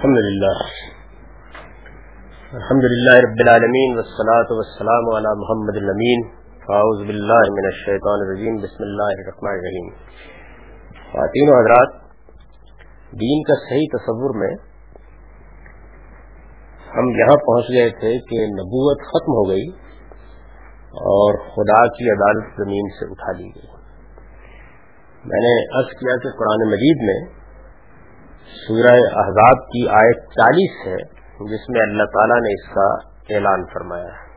الحمد للہ۔ الحمد للہ رب العالمین والصلاة والسلام على محمد الامین۔ فاؤز باللہ من الشیطان الرجیم۔ بسم اللہ الرحمن الرحیم۔ خواتین و حضرات، دین کا صحیح تصور میں ہم یہاں پہنچ گئے تھے کہ نبوت ختم ہو گئی اور خدا کی عدالت زمین سے اٹھا لی گئی۔ میں نے عرض کیا کہ قرآن مجید میں سورہ احزاب کی آیت چالیس ہے، جس میں اللہ تعالیٰ نے اس کا اعلان فرمایا ہے۔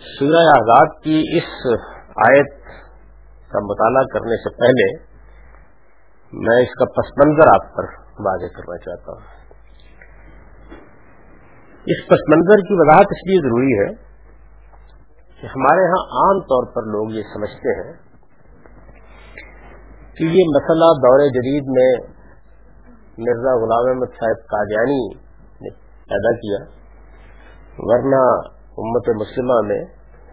سورہ احزاب کی اس آیت کا مطالعہ کرنے سے پہلے میں اس کا پس منظر آپ پر واضح کرنا چاہتا ہوں۔ اس پس منظر کی وضاحت اس لیے ضروری ہے کہ ہمارے ہاں عام طور پر لوگ یہ سمجھتے ہیں کہ یہ مسئلہ دور جدید میں مرزا غلام احمد صاحب قادیانی نے پیدا کیا، ورنہ امت مسلمہ میں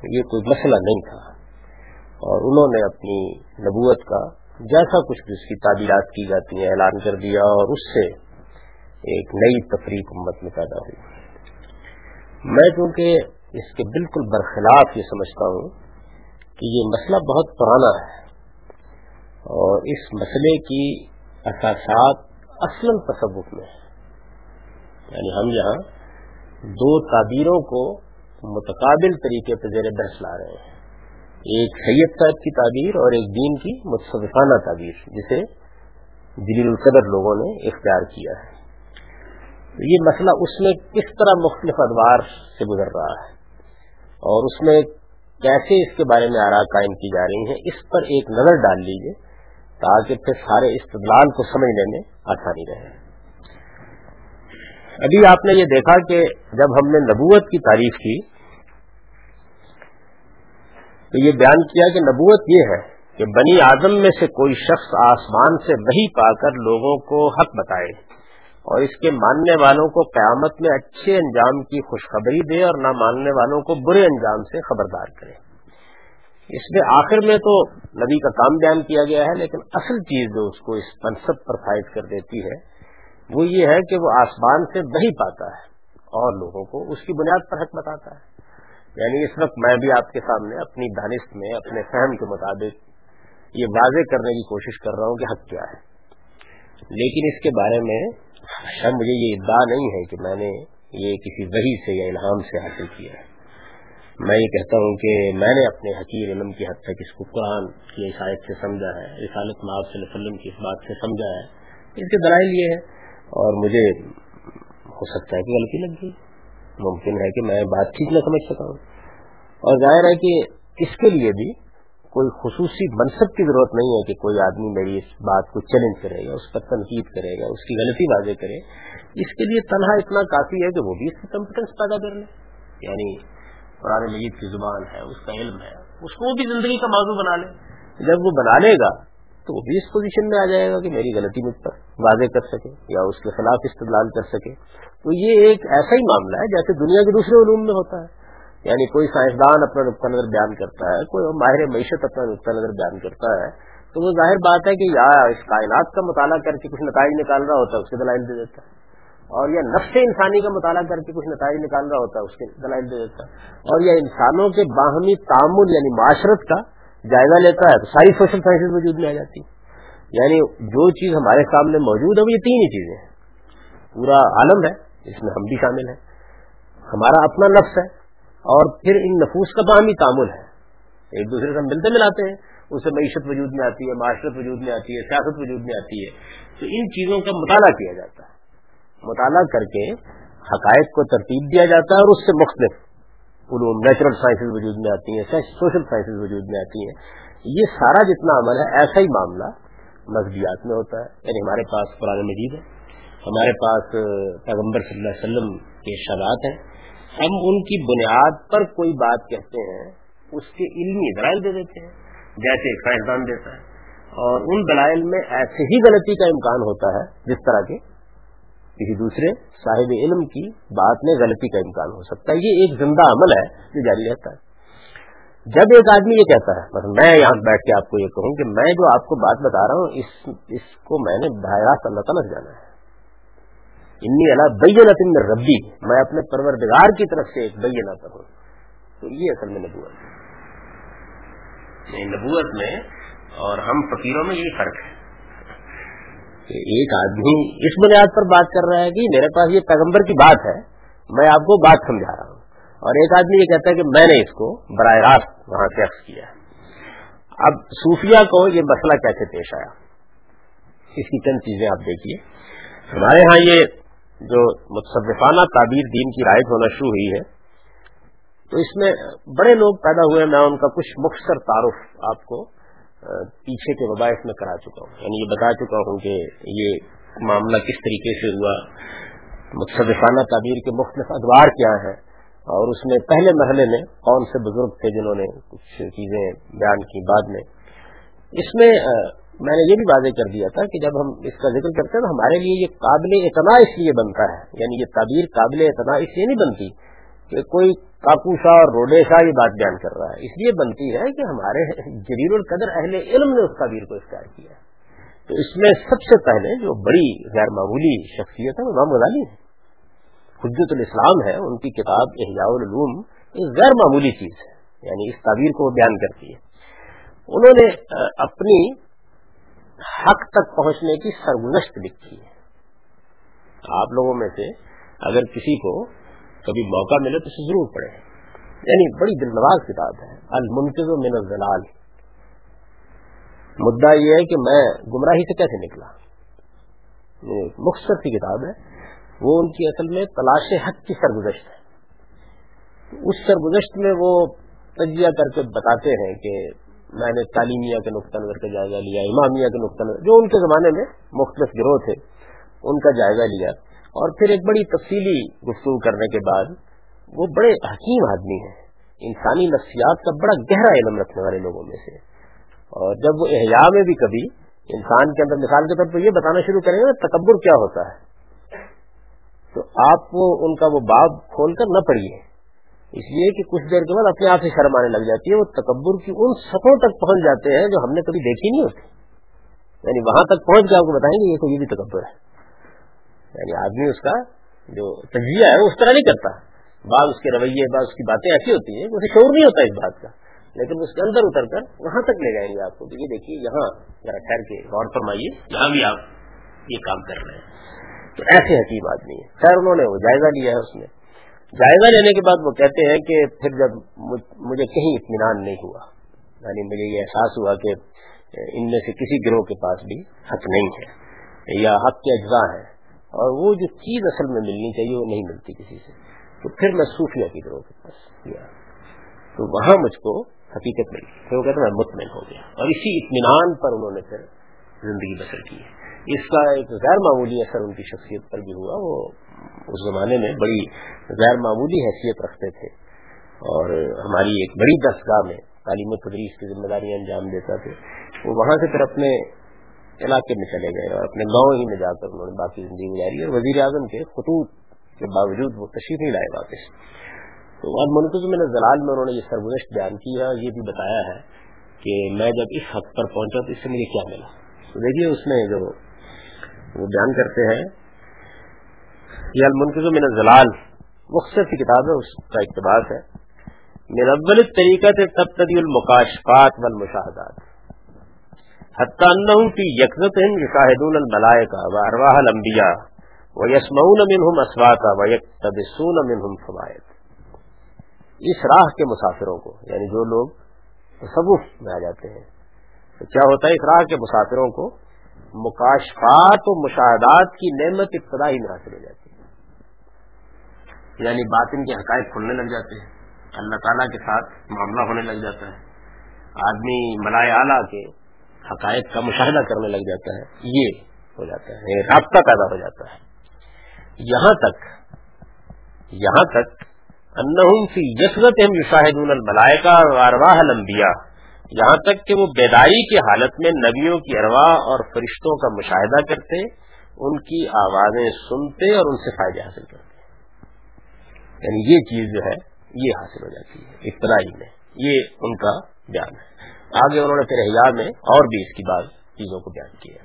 یہ کوئی مسئلہ نہیں تھا۔ اور انہوں نے اپنی نبوت کا جیسا کچھ بھی اس کی تعبیرات کی جاتی ہیں، اعلان کر دیا اور اس سے ایک نئی تفریق امت میں پیدا ہوئی۔ میں کیونکہ اس کے بالکل برخلاف یہ سمجھتا ہوں کہ یہ مسئلہ بہت پرانا ہے اور اس مسئلے کی اثاثات اصل تصوف میں یعنی ہم یہاں دو تعبیروں کو متقابل طریقے پہ زیر بحث لا رہے ہیں۔ ایک سید صاحب کی تعبیر اور ایک دین کی متصفانہ تعبیر، جسے دلیل القدر لوگوں نے اختیار کیا ہے۔ یہ مسئلہ اس میں کس طرح مختلف ادوار سے گزر رہا ہے اور اس میں کیسے اس کے بارے میں آرا قائم کی جا رہی ہیں، اس پر ایک نظر ڈال لیجیے تاکہ پھر سارے استدلال کو سمجھنے میں آسانی رہے۔ ابھی آپ نے یہ دیکھا کہ جب ہم نے نبوت کی تعریف کی، تو یہ بیان کیا کہ نبوت یہ ہے کہ بنی آدم میں سے کوئی شخص آسمان سے وہی پا کر لوگوں کو حق بتائے اور اس کے ماننے والوں کو قیامت میں اچھے انجام کی خوشخبری دے اور نہ ماننے والوں کو برے انجام سے خبردار کرے۔ اس میں آخر میں تو نبی کا کام بیان کیا گیا ہے، لیکن اصل چیز جو اس کو اس منصب پر فائد کر دیتی ہے، وہ یہ ہے کہ وہ آسمان سے وہی پاتا ہے اور لوگوں کو اس کی بنیاد پر حق بتاتا ہے۔ یعنی اس وقت میں بھی آپ کے سامنے اپنی دانش میں، اپنے فہم کے مطابق یہ واضح کرنے کی کوشش کر رہا ہوں کہ حق کیا ہے۔ لیکن اس کے بارے میں شاید مجھے یہ ادعا نہیں ہے کہ میں نے یہ کسی وہی سے یا الہام سے حاصل کیا ہے۔ میں یہ کہتا ہوں کہ میں نے اپنے حقیر علم کی حد تک اس کو قرآن کی عیسائیت سے سمجھا ہے، رسالت صلی اللہ علیہ وسلم کی اس بات سے سمجھا ہے۔ اس کے دلائل یہ ہے اور مجھے ہو سکتا ہے کہ غلطی لگ گئی۔ ممکن ہے کہ میں بات ٹھیک نہ سمجھ سکا ہوں۔ اور ظاہر ہے کہ اس کے لیے بھی کوئی خصوصی منصب کی ضرورت نہیں ہے کہ کوئی آدمی میری اس بات کو چیلنج کرے گا اس پر تنقید کرے گا اس کی غلطی واضح کرے۔ اس کے لیے تنہا اتنا کافی ہے کہ وہ بھی اس کی کمپٹنس پیدا کر لے۔ یعنی قرآن مجید کی زبان ہے، اس کا علم ہے، اس کو بھی زندگی کا موضوع بنا لے۔ جب وہ بنا لے گا، تو وہ بھی اس پوزیشن میں آ جائے گا کہ میری غلطی مجھ پر واضح کر سکے یا اس کے خلاف استدلال کر سکے۔ تو یہ ایک ایسا ہی معاملہ ہے جیسے دنیا کے دوسرے علوم میں ہوتا ہے۔ یعنی کوئی سائنسدان اپنا نقطۂ نظر بیان کرتا ہے، کوئی ماہر معیشت اپنا نقطۂ نظر بیان کرتا ہے، تو وہ ظاہر بات ہے کہ یا اس کائنات کا مطالعہ کر کے کچھ نتائج نکال رہا ہوتا ہے، اس کے دلائل دے دیتا ہے۔ اور یا نفس انسانی کا مطالعہ کر کے کچھ نتائج نکال رہا ہوتا ہے، اس کے دلائل دے دیتا ہے۔ اور یا انسانوں کے باہمی تعمل یعنی معاشرت کا جائزہ لیتا ہے، تو ساری سوشل سائنسز وجود میں آ جاتی یعنی جو چیز ہمارے سامنے موجود ہے، وہ یہ تین ہی چیزیں ہیں۔ پورا عالم ہے، اس میں ہم بھی شامل ہیں۔ ہمارا اپنا نفس ہے، اور پھر ان نفوس کا باہمی تعمل ہے۔ ایک دوسرے سے ہم ملتے ملاتے ہیں، اس سے معیشت وجود میں آتی ہے، معاشرت وجود میں آتی ہے، سیاست وجود میں آتی ہے۔ تو ان چیزوں کا مطالعہ کیا جاتا ہے۔ مطالعہ کر کے حقائق کو ترتیب دیا جاتا ہے اور اس سے مختلف علوم نیچرل سائنسز وجود میں آتی ہیں سوشل سائنسز وجود میں آتی ہیں۔ یہ سارا جتنا عمل ہے، ایسا ہی معاملہ مذہبیات میں ہوتا ہے۔ یعنی ہمارے پاس قرآن مجید ہے، ہمارے پاس پیغمبر صلی اللہ علیہ وسلم کے شبات ہیں۔ ہم ان کی بنیاد پر کوئی بات کہتے ہیں، اس کے علمی دلائل دے دیتے ہیں۔ جیسے ایک سائنسدان دیتا ہے۔ اور ان دلائل میں ایسے ہی غلطی کا امکان ہوتا ہے، جس طرح کے کسی دوسرے صاحب علم کی بات میں غلطی کا امکان ہو سکتا ہے۔ یہ ایک زندہ عمل ہے جو جاری رہتا ہے۔ جب ایک آدمی یہ کہتا ہے مطلب میں یہاں بیٹھ کے آپ کو یہ کہوں کہ میں جو آپ کو بات بتا رہا ہوں، اس اس کو میں نے براہ راست اللہ تعالیٰ سے جانا ہے۔ انی اللہ بینت ربی، میں اپنے پروردگار کی طرف سے ایک بینا پر ہوں۔ تو یہ اصل میں نبوت ہے۔ یعنی نبوت میں اور ہم فقیروں میں یہ فرق ہے۔ کہ ایک آدمی اس بنیاد پر بات کر رہا ہے کہ میرے پاس یہ پیغمبر کی بات ہے، میں آپ کو بات سمجھا رہا ہوں۔ اور ایک آدمی یہ کہتا ہے کہ میں نے اس کو براہ راست وہاں سے عکس کیا۔ اب صوفیہ کو یہ مسئلہ کیسے پیش آیا؟ اس کی چند چیزیں آپ دیکھیے۔ ہمارے ہاں یہ جو متصفانہ تعبیر دین کی رائٹ ہونا شروع ہوئی ہے، تو اس میں بڑے لوگ پیدا ہوئے، میں ان کا کچھ مختصر تعارف آپ کو پیچھے کے وباعث میں کرا چکا ہوں۔ یعنی یہ بتا چکا ہوں کہ یہ معاملہ کس طریقے سے ہوا۔ متصفانہ تعبیر کے مختلف ادوار کیا ہیں اور اس میں پہلے مرحلے میں کون سے بزرگ تھے جنہوں نے کچھ چیزیں بیان کی بعد میں۔ اس میں میں نے یہ بھی واضح کر دیا تھا کہ جب ہم اس کا ذکر کرتے ہیں تو ہمارے لیے یہ قابل اعتنا اس لیے بنتا ہے۔ یعنی یہ تعبیر قابل اعتنا اس لیے نہیں بنتی کہ کوئی کاکو شاہ اور روڈے شاہ یہ بات بیان کر رہا ہے۔ اس لیے بنتی ہے کہ ہمارے جلیل القدر اہل علم نے اس تعبیر کو اختیار کیا۔ تو اس میں سب سے پہلے جو بڑی غیر معمولی شخصیت ہے وہ امام غزالی ہے۔ حجت الاسلام ہے، ان کی کتاب احیاء العلوم ایک غیر معمولی چیز ہے۔ یعنی اس تعبیر کو وہ بیان کرتی ہے۔ انہوں نے اپنی حق تک پہنچنے کی سرگزشت لکھی ہے۔ آپ لوگوں میں سے اگر کسی کو کبھی موقع ملے تو اسے ضرور پڑھے یعنی بڑی دل نواز کتاب ہے۔ المنتظ من الزلال مدعا یہ ہے کہ میں گمراہی سے کیسے نکلا؟ مختصر کی کتاب ہے۔ وہ ان کی اصل میں تلاش حق کی سرگزشت ہے۔ اس سرگزشت میں وہ تجزیہ کر کے بتاتے ہیں کہ میں نے تعلیمیہ کے نقطہ نظر کا جائزہ لیا، امامیہ کے نقطہ نظر جو ان کے زمانے میں مختلف گروہ تھے، ان کا جائزہ لیا۔ اور پھر ایک بڑی تفصیلی گفتگو کرنے کے بعد وہ بڑے حکیم آدمی ہیں۔ انسانی نفسیات کا بڑا گہرا علم رکھنے والے لوگوں میں سے۔ اور جب وہ احیاء میں بھی کبھی انسان کے اندر مثال کے طور پر یہ بتانا شروع کریں گے تکبر کیا ہوتا ہے؟ تو آپ ان کا وہ باب کھول کر نہ پڑھیے۔ اس لیے کہ کچھ دیر کے بعد اپنے آپ سے شرم آنے لگ جاتی ہے، وہ تکبر کی ان سطحوں تک پہنچ جاتے ہیں جو ہم نے کبھی دیکھی نہیں ہوتی۔ یعنی وہاں تک پہنچ کے آپ کو بتائیں گے یہ تو یہ بھی تکبر ہے۔ یعنی آدمی اس کا جو تجزیہ ہے وہ اس طرح نہیں کرتا۔ بعض اس کے رویے، بعض اس کی باتیں ایسی ہوتی ہیں اسے شور نہیں ہوتا اس بات کا۔ لیکن اس کے اندر اتر کر وہاں تک لے جائیں گے آپ کو۔ یہ دیکھیے، یہاں ذرا ٹھہر کے غور فرمائیے۔ یہاں بھی آپ یہ کام کر رہے ہیں۔ تو ایسے حکیم آدمی ہے خیر، انہوں نے وہ جائزہ لیا ہے اس میں۔ جائزہ لینے کے بعد وہ کہتے ہیں کہ پھر جب مجھے کہیں اطمینان نہیں ہوا۔ یعنی مجھے یہ احساس ہوا کہ ان میں سے کسی گروہ کے پاس بھی حق نہیں ہے۔ یا حق کے اجزاء ہیں۔ اور وہ جو چیز اصل میں ملنی چاہیے وہ نہیں ملتی کسی سے۔ تو پھر میں صوفیہ کی گروہ کے پاس گیا تو وہاں مجھ کو حقیقت ملی۔ پھر وہ کہتے میں مطمئن ہو گیا۔ اور اسی اطمینان پر انہوں نے پھر زندگی بسر کی ہے۔ اس کا ایک غیر معمولی اثر ان کی شخصیت پر بھی ہوا۔ وہ اس زمانے میں بڑی غیر معمولی حیثیت رکھتے تھے۔ اور ہماری ایک بڑی دستگاہ میں تعلیم و تدریس کی ذمہ داریاں انجام دیتا تھے۔ وہ وہاں سے پھر اپنے علاقے میں چلے گئے اور اپنے گاؤں ہی میں جا کر انہوں نے باقی زندگی گزاری اور وزیر اعظم کے خطوط کے باوجود وہ تشریف نہیں لائے واپس۔ تو اب میں زلال میں انہوں نے یہ سرگزشت بیان کیا یہ بھی بتایا ہے کہ میں جب اس حد پر پہنچا تو اس سے مجھے کیا ملا؟ تو دیکھیے اس میں جو وہ بیان کرتے ہیں یہ المنکز من الزلال مختصر کی کتاب ہے، اس کا اقتباس ہے۔ من اول طریقہ سے تب تدی المکاشفات والمشاہدات۔ حتی انہم فی یکزتہم یشاہدون الملائکہ و ارواح الانبیاء و یسمعون منہم اسواتا و منہم فوائد اس راہ کے مسافروں کو یعنی جو لوگ تصوف میں آ جاتے ہیں، تو کیا ہوتا ہے اس راہ کے مسافروں کو؟ مکاشفات و مشاہدات کی نعمت ابتدائی میں حاصل ہو جاتی ہے۔ یعنی باطن کے حقائق کھلنے لگ جاتے ہیں، اللہ تعالیٰ کے ساتھ معاملہ ہونے لگ جاتا ہے۔ آدمی ملائے اعلیٰ کے حقائق کا مشاہدہ کرنے لگ جاتا ہے، یہ ہو جاتا ہے یعنی رابطہ پیدا ہو جاتا ہے۔ یہاں تک یہاں تک انہم فی یسرت یشاہدون الملائکہ وارواح الانبیاء، یہاں تک کہ وہ بیداری کی حالت میں نبیوں کی ارواح اور فرشتوں کا مشاہدہ کرتے، ان کی آوازیں سنتے اور ان سے فائدے حاصل کرتے۔ یعنی یہ چیز جو ہے، یہ حاصل ہو جاتی ہے ابتدائی میں، یہ ان کا بیان ہے۔ آگے انہوں نے پھر حیا میں اور بھی اس کی بات چیزوں کو بیان کیا۔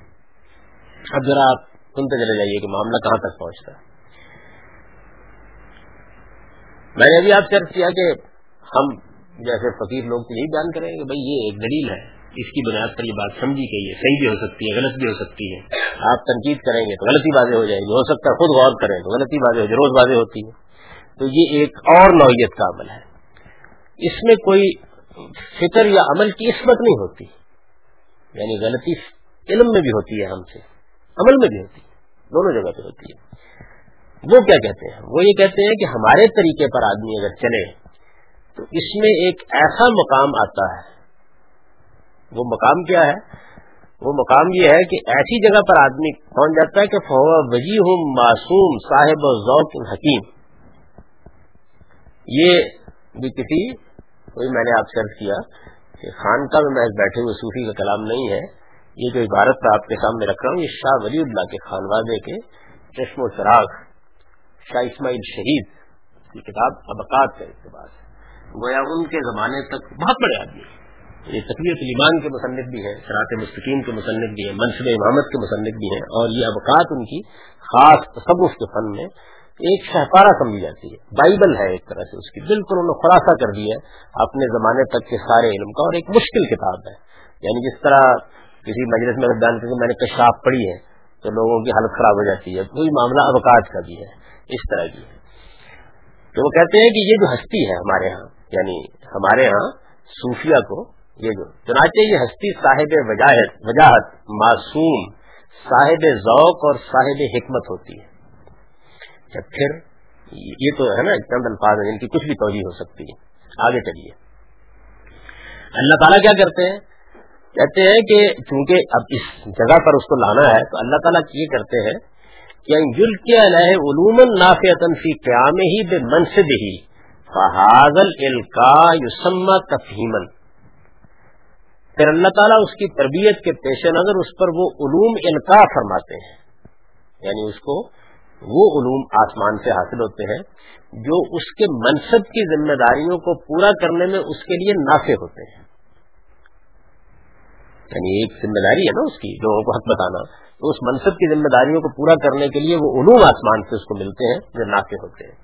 اب ذرا آپ سنتے چلے جائیے کہ معاملہ کہاں تک پہنچتا ہے۔ میں نے ابھی آپ سے کیا کہ ہم جیسے فقیر لوگ تو یہی بیان کریں گے بھائی یہ ایک دلیل ہے۔ اس کی بنیاد پر یہ بات سمجھی گئی ہے، صحیح بھی ہو سکتی ہے، غلط بھی ہو سکتی ہے۔ آپ تنقید کریں گے تو غلطی بازیں ہو جائیں گی، ہو سکتا ہے خود غور کریں تو غلطی بازیں ہو جائے، روز بازیں ہوتی ہیں تو یہ ایک اور نوعیت کا عمل ہے۔ اس میں کوئی فکر یا عمل کی عصمت نہیں ہوتی۔ یعنی غلطی علم میں بھی ہوتی ہے ہم سے، عمل میں بھی ہوتی ہے، دونوں جگہ پہ ہوتی ہے۔ وہ کیا کہتے ہیں؟ وہ یہ کہتے ہیں کہ ہمارے طریقے پر آدمی اگر چلے، تو اس میں ایک ایسا مقام آتا ہے۔ وہ مقام کیا ہے؟ وہ مقام یہ ہے کہ ایسی جگہ پر آدمی پہنچ جاتا ہے کہ فوا وجی ہوں معصوم صاحب و ذوق حکیم یہ بھی کسی کوئی میں نے آپ سے کیا کہ خان کا میں بیٹھے ہوئے صوفی کا کلام نہیں ہے، یہ جو عبارت آپ کے سامنے رکھ رہا ہوں، یہ شاہ ولی اللہ کے خانوادے کے چشم و چراغ، شاہ اسماعیل شہید کی کتاب ابکات کا اقتباس ہے۔ گویا ان کے زمانے تک بہت بڑے آدمی یہ تقویت المان کے مصنف بھی ہیں شراط مستقیم کے مصنف بھی ہیں، منصب امامت کے مصنف بھی ہیں اور یہ ابکات ان کی خاص تصوف کے فن میں ایک شہپارہ سمجھی جاتی ہے۔ بائبل ہے ایک طرح سے اس کی۔ بالکل انہوں نے خلاصہ کر دیا ہے اپنے زمانے تک کے سارے علم کا اور ایک مشکل کتاب ہے۔ یعنی جس طرح کسی مجلس میں بیان کر کے میں نے کشاف پڑھی ہے تو لوگوں کی حالت خراب ہو جاتی ہے۔ کوئی معاملہ ابکات کا بھی ہے۔ اس طرح کی ہے۔ تو وہ کہتے ہیں کہ یہ جو ہستی ہے ہمارے ہاں یعنی ہمارے ہاں صوفیہ کو یہ جو، چنانچہ یہ ہستی صاحب وجاہت وجاہت معصوم، صاحب ذوق اور صاحب حکمت ہوتی ہے۔ اچھا، پھر یہ تو ہے نا چند الفاظ ہیں جن کی کچھ بھی توجہ ہو سکتی ہے۔ آگے چلیے۔ اللہ تعالیٰ کیا کرتے ہیں؟ کہتے ہیں کہ چونکہ اب اس جگہ پر اس کو لانا ہے، تو اللہ تعالیٰ یہ کرتے ہیں کہ کے علیہ علوم نافیتن فی قیام ہی بے منصب ہی فہاضل الکا یوسما تفہیمن پھر اللہ تعالیٰ اس کی تربیت کے پیش نظر اس پر وہ علوم انکا فرماتے ہیں۔ یعنی اس کو وہ علوم آسمان سے حاصل ہوتے ہیں جو اس کے منصب کی ذمہ داریوں کو پورا کرنے میں اس کے لیے نافع ہوتے ہیں۔ یعنی ایک ذمہ داری ہے نا اس کی لوگوں کو حق بتانا۔ تو اس منصب کی ذمہ داریوں کو پورا کرنے کے لیے وہ علوم آسمان سے اس کو ملتے ہیں جو نافع ہوتے ہیں۔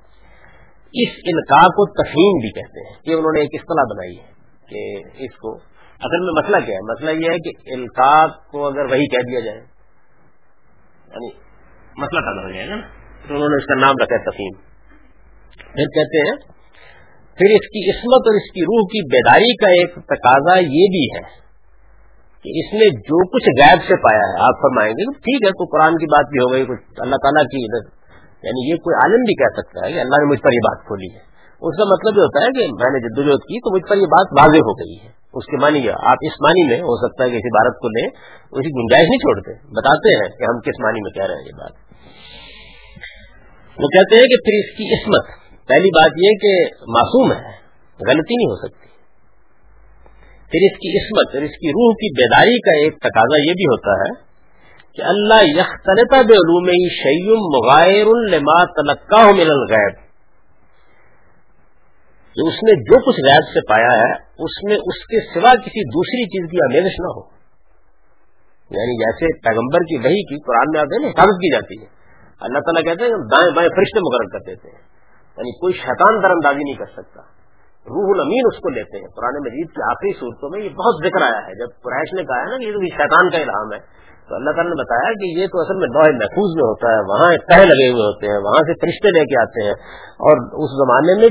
اس انکا کو تفہیم بھی کہتے ہیں یہ انہوں نے ایک اصطلاح بنائی ہے کہ اس کو۔ اصل میں مسئلہ کیا ہے؟ مسئلہ یہ ہے کہ القاق کو اگر وہی کہہ دیا جائے یعنی مسئلہ پیدا ہو جائے گا نا۔ تو انہوں نے اس کا نام رکھا ہے تفیم پھر کہتے ہیں، پھر اس کی عصمت اور اس کی روح کی بیداری کا ایک تقاضا یہ بھی ہے کہ اس نے جو کچھ غائب سے پایا ہے، آپ فرمائیں گے ٹھیک ہے، تو قرآن کی بات بھی ہو گئی، کچھ اللہ تعالیٰ کی یعنی یہ کوئی عالم بھی کہہ سکتا ہے کہ اللہ نے مجھ پر یہ بات کھولی ہے۔ اس کا مطلب یہ ہوتا ہے کہ میں نے جدوجہد کی تو مجھ پر یہ بات واضح ہو گئی ہے۔ اس کے معنی آپ اس معنی میں ہو سکتا ہے کہ اس عبارت کو لیں اس کی گنجائش نہیں چھوڑتے۔ بتاتے ہیں کہ ہم کس معنی میں کہہ رہے ہیں یہ بات۔ وہ کہتے ہیں کہ پھر اس کی عصمت، پہلی بات یہ کہ معصوم ہے، غلطی نہیں ہو سکتی۔ پھر اس کی عصمت اور اس کی روح کی بیداری کا ایک تقاضا یہ بھی ہوتا ہے کہ اللہ یختلطہ بے علوم شعیم مغیر الما تلقہ من الغیب۔ کہ اس نے جو کچھ غیب سے پایا ہے، اس میں اس کے سوا کسی دوسری چیز کی آمیزش نہ ہو۔ یعنی جیسے پیغمبر کی وہی کی قرآن میں آتے ہیں حفاظت کی جاتی ہے۔ اللہ تعالیٰ کہتے ہیں دائیں بائیں فرشتے مقرر کر دیتے ہیں۔ یعنی کوئی شیطان در اندازی نہیں کر سکتا۔ روح الامین اس کو لیتے ہیں۔ قرآن مجید کی آخری صورتوں میں یہ بہت ذکر آیا ہے۔ جب قریش نے کہا ہے نا کہ یہ تو شیطان کا الہام ہے۔ تو اللہ تعالیٰ نے بتایا کہ یہ تو اصل میں لوہے محفوظ میں ہوتا ہے، وہاں تہ لگے ہوئے ہوتے ہیں، وہاں سے فرشتے لے کے آتے ہیں۔ اور اس زمانے میں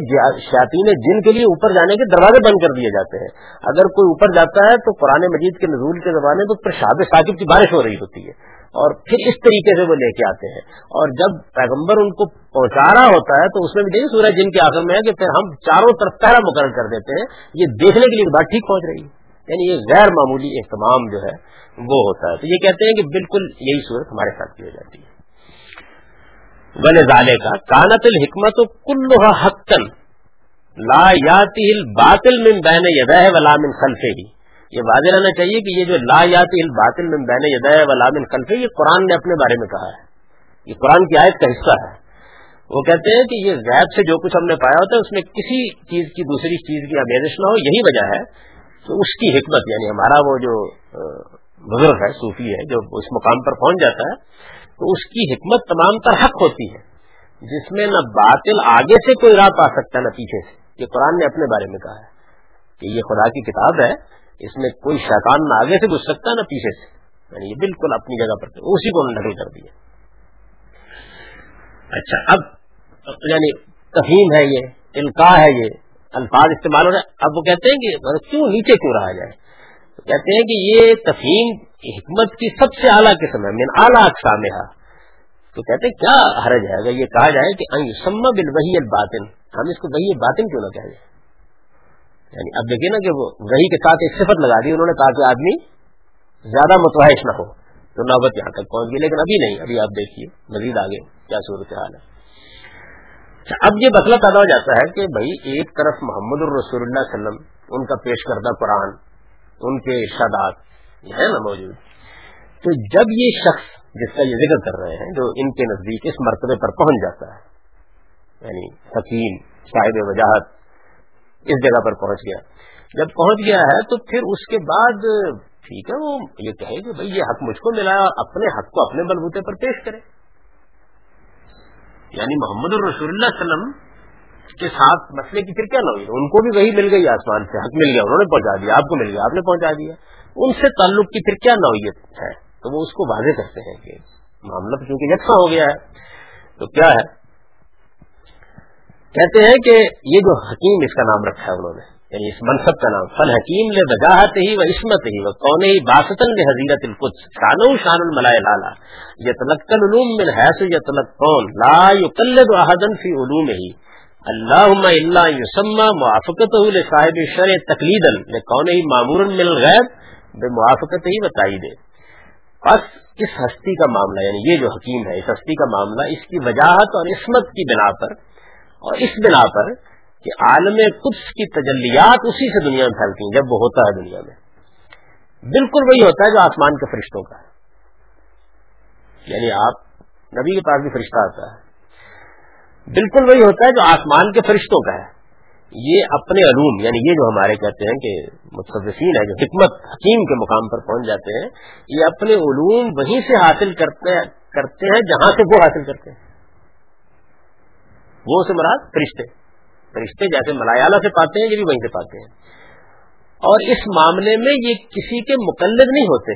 شاطین جن کے لیے اوپر جانے کے دروازے بند کر دیے جاتے ہیں۔ اگر کوئی اوپر جاتا ہے تو قرآن مجید کے نزول کے زمانے میں پھر شاد ثاقب کی بارش ہو رہی ہوتی ہے۔ اور پھر اس طریقے سے وہ لے کے آتے ہیں۔ اور جب پیغمبر ان کو پہنچا رہا ہوتا ہے تو اس میں بھی دیکھیے سورج جن کے آخر میں ہے کہ پھر ہم چاروں طرف پہرا مقرر کر دیتے ہیں۔ یہ دیکھنے کے لیے بات ٹھیک پہنچ رہی ہے۔ یعنی یہ غیر معمولی اہتمام جو ہے وہ ہوتا ہے۔ تو یہ کہتے ہیں کہ بالکل یہی صورت ہمارے ساتھ کی ہو جاتی ہے۔ بل زالے کا کانت الحکمت کلوہ حقن لا یاتی باطل من بین یدہ ولا من خلفے ہی یہ واضح رہنا چاہیے کہ یہ جو لا یاتی باطل من بین یدہ ولا من خلفے یہ قرآن نے اپنے بارے میں کہا ہے۔ یہ قرآن کی آیت کا حصہ ہے۔ وہ کہتے ہیں کہ یہ غیب سے جو کچھ ہم نے پایا ہوتا ہے، اس میں کسی چیز کی، دوسری چیز کی آمیزش نہ ہو، یہی وجہ ہے تو اس کی حکمت یعنی ہمارا وہ جو بزرگ ہے، صوفی ہے، جو اس مقام پر پہنچ جاتا ہے، تو اس کی حکمت تمام تر حق ہوتی ہے۔ جس میں نہ باطل آگے سے کوئی راہ پا سکتا نہ پیچھے سے۔ یہ قرآن نے اپنے بارے میں کہا ہے کہ یہ خدا کی کتاب ہے، اس میں کوئی شیطان نہ آگے سے گھس سکتا نہ پیچھے سے۔ یعنی یہ بالکل اپنی جگہ پر اسی کو نقل کر دیا۔ اچھا اب یعنی تفہیم ہے یہ القاع ہے یہ، الفاظ استعمال ہو رہے ہیں اب وہ کہتے ہیں کہ کیوں نیچے کیوں رہا جائے؟ کہتے ہیں کہ یہ تفہیم حکمت کی سب سے اعلیٰ قسم ہے، من اعلیٰ اقسام تو کہتے ہیں، کیا حرج ہے؟ اگر یہ کہا جائے کہ سما بل وہی الباطن، ہم اس کو وہی باطن کیوں نہ کہیں؟ یعنی اب دیکھیے نا کہ وہ وہی کے ساتھ ایک صفت لگا دی، انہوں نے کہا کہ آدمی زیادہ متوحش نہ ہو۔ تو نوبت یہاں تک پہنچ گئی، لیکن ابھی نہیں، ابھی آپ دیکھیے، مزید آگے کیا صورت حال ہے اچھا، اب یہ مسئلہ پیدا ہو جاتا ہے کہ بھائی، ایک طرف محمد الرسول اللہ علیہ وسلم، ان کا پیش کردہ قرآن ان کے ارشادات یہ ہے نا موجود۔ تو جب یہ شخص جس کا یہ ذکر کر رہے ہیں، جو ان کے نزدیک اس مرتبے پر پہنچ جاتا ہے یعنی حکیم صاحب وجاہت، اس جگہ پر پہنچ گیا۔ جب پہنچ گیا ہے تو پھر اس کے بعد، ٹھیک ہے، وہ یہ کہے کہ بھائی یہ حق مجھ کو ملا، اپنے حق کو اپنے بلبوتے پر پیش کرے۔ یعنی محمد الرسول اللہ علیہ وسلم کے ساتھ مسئلے کی پھر کیا نہ ہوئی۔ ان کو بھی وہی مل گئی آسمان سے۔ حق مل گیا، انہوں نے پہنچا دیا، آپ کو مل گیا، آپ نے پہنچا دیا۔ ان سے تعلق کی پھر کیا نوعیت ہے۔ تو وہ اس کو واضح کرتے ہیں کہ معاملہ چونکہ یکساں ہو گیا ہے۔ تو کیا ہے؟ کہتے ہیں کہ یہ جو حکیم اس کا نام رکھا ہے انہوں نے یعنی اس منصب کا نام، فل حکیم لے وجاہت ہی و عصمت ہی وہ کون ہی باسطن لے حضیرت القدس شان شان الملائے لالا۔ یہ تلقل علوم من حیث یہ تلق کون لا یقلد احدن فی علوم ہی اللہم الا یسمى موافقت صاحب شرع تقلیدا لکون ہی معمور من الغیب، بے موافقت ہی بتائی دے۔ بس اس ہستی کا معاملہ یعنی یہ جو حکیم ہے، اس ہستی کا معاملہ، اس کی وجاہت اور عصمت کی بنا پر، اور اس بنا پر کہ عالم قدس کی تجلیات اسی سے دنیا میں پھیلتی ہیں، جب وہ ہوتا ہے دنیا میں۔ بالکل وہی ہوتا ہے جو آسمان کے فرشتوں کا ہے۔ یعنی آپ نبی کے پاس بھی فرشتہ آتا ہے۔ بالکل وہی ہوتا ہے جو آسمان کے فرشتوں کا ہے۔ یہ اپنے علوم یعنی یہ جو ہمارے کہتے ہیں کہ متصین ہے جو حکمت، حکیم کے مقام پر پہنچ جاتے ہیں، یہ اپنے علوم وہیں سے حاصل کرتے کرتے ہیں جہاں سے وہ حاصل کرتے ہیں۔ وہ سے مراد فرشتے۔ فرشتے جیسے ملایالہ سے پاتے ہیں، یہ بھی وہیں سے پاتے ہیں۔ اور اس معاملے میں یہ کسی کے مقلد نہیں ہوتے۔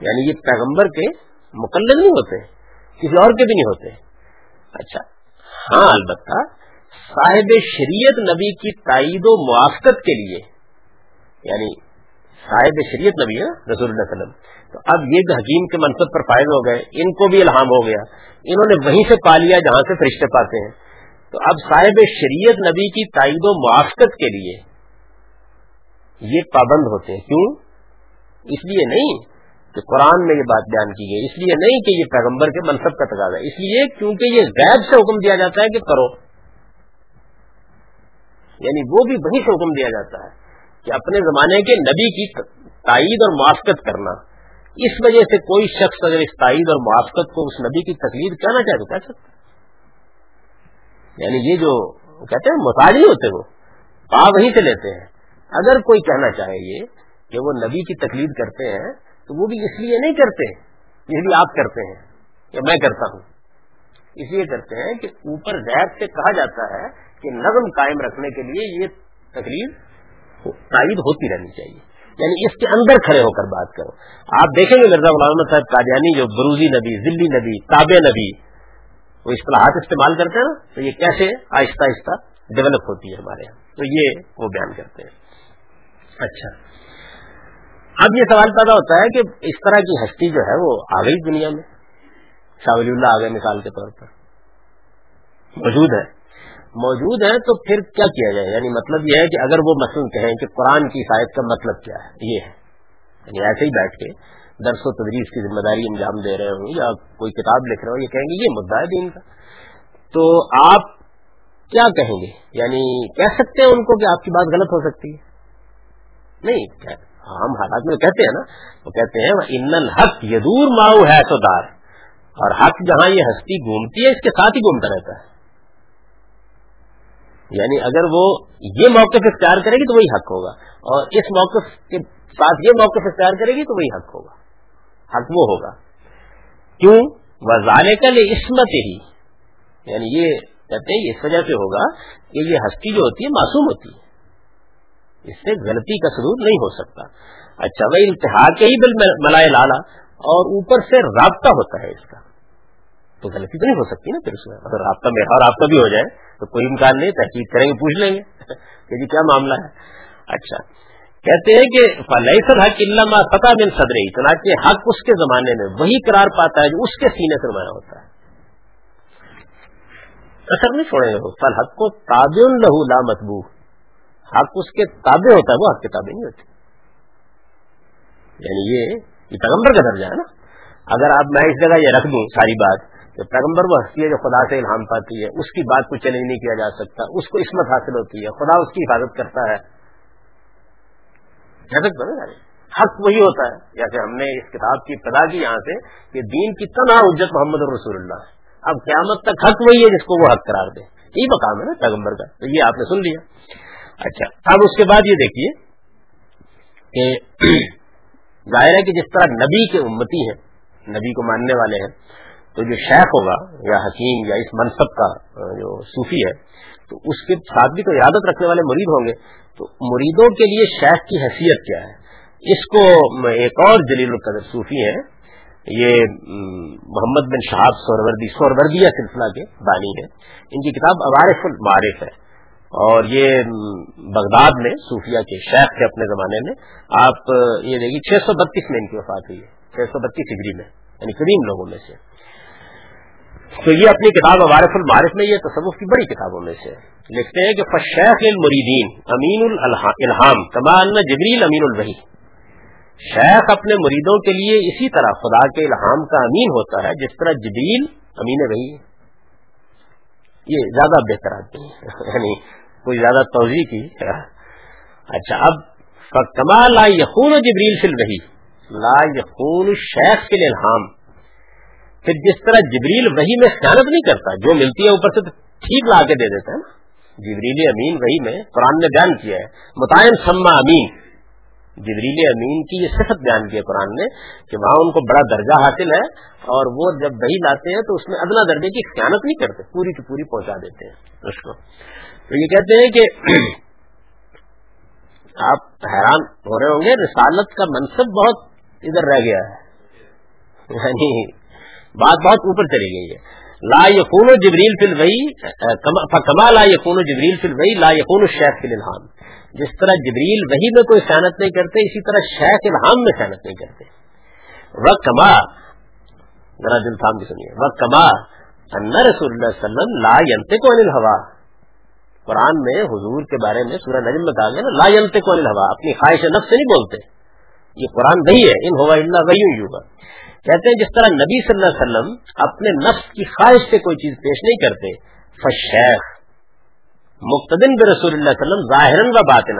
یعنی یہ پیغمبر کے مقلد نہیں ہوتے۔ کسی اور کے بھی نہیں ہوتے۔ اچھا۔ ہاں البتہ صاحب شریعت نبی کی تائید و موافقت کے لیے یعنی صاحب شریعت نبی ہے رسول اللہ وسلم۔ تو اب یہ حکیم کے منصب پر فائد ہو گئے، ان کو بھی الہام ہو گیا۔ انہوں نے وہیں سے پا لیا جہاں سے فرشتے پاتے ہیں۔ تو اب صاحب شریعت نبی کی تائید و موافقت کے لیے یہ پابند ہوتے ہیں۔ کیوں؟ اس لیے نہیں کہ قرآن میں یہ بات بیان کی گئی۔ اس لیے نہیں کہ یہ پیغمبر کے منصب کا تقاضا اس لیے کیونکہ یہ غیب سے حکم دیا جاتا ہے کہ کرو۔ یعنی وہ بھی وہیں سے حکم دیا جاتا ہے کہ اپنے زمانے کے نبی کی تائید اور موافقت کرنا۔ اس وجہ سے کوئی شخص اگر اس تائید اور موافقت کو اس نبی کی تکلیف کہنا چاہے تو کہہ سکتا یعنی یہ جو کہتے ہیں محتاج نہیں ہوتے وہ، پا وہیں سے لیتے ہیں۔ اگر کوئی کہنا چاہے یہ کہ وہ نبی کی تکلیف کرتے ہیں تو وہ بھی اس لیے نہیں کرتے اس لیے آپ کرتے ہیں یا میں کرتا ہوں۔ اس لیے کرتے ہیں کہ اوپر زید سے کہا جاتا ہے کہ نظم قائم رکھنے کے لیے یہ تکلیف تائید ہوتی رہنی چاہیے۔ یعنی اس کے اندر کھڑے ہو کر بات کرو۔ آپ دیکھیں گے مرزا غلام صاحب قادیانی جو بروزی نبی، ذلی نبی، تابع نبی، وہ اصطلاحات استعمال کرتے ہیں نا؟ تو یہ کیسے آہستہ آہستہ ڈیولپ ہوتی ہے ہمارے یہاں؟ تو یہ وہ بیان کرتے ہیں۔ اچھا۔ اب یہ سوال پیدا ہوتا ہے کہ اس طرح کی ہستی جو ہے وہ آ گئی دنیا میں؟ شاہ ولی اللہ آ گئے مثال کے طور پر۔ موجود ہے۔ موجود ہیں تو پھر کیا کیا جائے؟ یعنی مطلب یہ ہے کہ اگر وہ مثلاً کہیں کہ قرآن کی شاید کا مطلب کیا ہے؟ یہ ہے۔ یعنی ایسے ہی بیٹھ کے درس و تدریس کی ذمہ داری انجام دے رہے ہوں یا کوئی کتاب لکھ رہے ہو یہ کہیں گے یہ مدعا ہے دین کا۔ تو آپ کیا کہیں گے؟ یعنی کہہ سکتے ہیں ان کو کہ آپ کی بات غلط ہو سکتی ہے۔ نہیں ہاں، ہم حالات میں کہتے ہیں نا، وہ کہتے ہیں ان الحق یدور ماؤ ہے سودار اور حق جہاں یہ ہستی گھومتی ہے، اس کے ساتھ ہی گھومتا رہتا ہے۔ یعنی اگر وہ یہ موقف اختیار کرے گی تو وہی حق ہوگا، اور اس موقف کے ساتھ یہ موقف اختیار کرے گی تو وہی حق ہوگا۔ حق وہ ہوگا۔ کیوں؟ وزالے کا عصمت ہی یعنی یہ کہتے ہیں اس وجہ سے ہوگا کہ یہ ہستی جو ہوتی ہے، معصوم ہوتی ہے۔ اس سے غلطی کا سرور نہیں ہو سکتا۔ اچھا وہ انتہا کے ہی بل ملائے لالا، اور اوپر سے رابطہ ہوتا ہے اس کا۔ تو غلطی تو نہیں ہو سکتی نا پھر اس میں۔ اگر رابطہ میرا اور رابطہ بھی ہو جائے، تو کوئی امکان نہیں، تحقیق کریں گے، پوچھ لیں گے۔ کہ جی کیا معاملہ ہے؟ اچھا۔ کہتے ہیں کہ فلیسل حق علامہ فتح بن صدر چنانچہ حق اس کے زمانے میں وہی قرار پاتا ہے جو اس کے سینے سے نمایاں ہوتا ہے۔ اثر نہیں چھوڑے گا فل حق کو تاب لہو لا متبو حق اس کے تابع ہوتا ہے، وہ حق کے تابع نہیں ہوتی یعنی یہ پیغمبر کا درجہ ہے نا۔ اگر آپ، میں اس جگہ یہ رکھ دوں ساری بات، کہ پیغمبر وہ ہستی ہے جو خدا سے الہام پاتی ہے، اس کی بات کو چیلنج نہیں کیا جا سکتا، اس کو عصمت حاصل ہوتی ہے، خدا اس کی حفاظت کرتا ہے۔ حق وہی ہوتا ہے۔ جیسے ہم نے اس کتاب کی ابتدا کی یہاں سے کہ دین کی تنہا اجت محمد رسول اللہ ہے۔ اب قیامت تک حق وہی ہے جس کو وہ حق قرار دے۔ یہی مقام ہے نا پیغمبر کا۔ تو یہ آپ نے سن لیا۔ اچھا اب اس کے بعد یہ دیکھیے کہ ظاہر ہے کہ جس طرح نبی کے امتی ہیں نبی کو ماننے والے ہیں تو جو شیخ ہوگا یا حکیم یا اس منصب کا جو صوفی ہے تو اس کے ساتھ بھی تو عادت رکھنے والے مرید ہوں گے تو مریدوں کے لیے شیخ کی حیثیت کیا ہے اس کو ایک اور جلیل القدر صوفی ہے یہ محمد بن شہاب سوروردی سوروردیہ سلسلہ کے بانی ہے ان کی کتاب عوارف المعارف ہے اور یہ بغداد میں صوفیہ کے شیخ تھے اپنے زمانے میں، آپ، یہ دیکھیے، چھ سو بتیس میں ان کی وفات ہوئی ہے۔ چھ سو بتیس ڈگری میں یعنی کریم لوگوں میں سے۔ تو یہ اپنی کتاب عوارف المعارف میں، یہ تصوف کی بڑی کتابوں میں سے۔ لکھتے ہیں کہ فشیخ المریدین، امین الحام کمال جبریل امین الوحی۔ شیخ اپنے مریدوں کے لیے اسی طرح خدا کے الہام کا امین ہوتا ہے، جس طرح جبریل امین وحی یہ زیادہ بہتر آدمی ہے۔ یعنی کوئی زیادہ توضیع کی؟ اچھا اب کما لا یقون جبریل فل رہی لا یقون شیخ کے الحام پھر جس طرح جبریل وہی میں خیانت نہیں کرتا، جو ملتی ہے اوپر سے تو ٹھیک لا کے دے دیتا ہے نا۔ جبریل امین وہی میں قرآن نے بیان کیا ہے، متعین سما امین۔ جبریل امین کی یہ صفت بیان کی ہے قرآن نے کہ وہاں ان کو بڑا درجہ حاصل ہے اور وہ جب وہی لاتے ہیں تو اس میں ادنا درجے کی خیانت نہیں کرتے، پوری کی پوری پہنچا دیتے ہیں۔ اس کو۔ تو یہ کہتے ہیں کہ آپ حیران ہو رہے ہوں گے، رسالت کا منصب بہت ادھر رہ گیا ہے۔ یعنی بات بہت اوپر چلی گئی ہے۔ لا یقون و جبریل فل وہی کما لا یقون و جبریل فل وہی لا یقون شیخ فل الحام جس طرح جبریل وہی میں کوئی خیانت نہیں کرتے، اسی طرح شیخ الحام میں خیانت نہیں کرتے۔ وہ کما ذرا دل تھام کے سنیے۔ وہ کما رسول اللہ وسلم لا ینتے کو انل قرآن میں، حضور کے بارے میں سورہ نجم میں کہا گیا نا، لا ینتے کو ہوا اپنی خواہش نفس سے نہیں بولتے۔ یہ قرآن وہی ہے، ان ہوا اللہ وہی ہوگا کہتے ہیں جس طرح نبی صلی اللہ علیہ وسلم اپنے نفس کی خواہش سے کوئی چیز پیش نہیں کرتے فشیخ مقتدن بے رسول اللہ علیہ وسلم ظاہر و باطن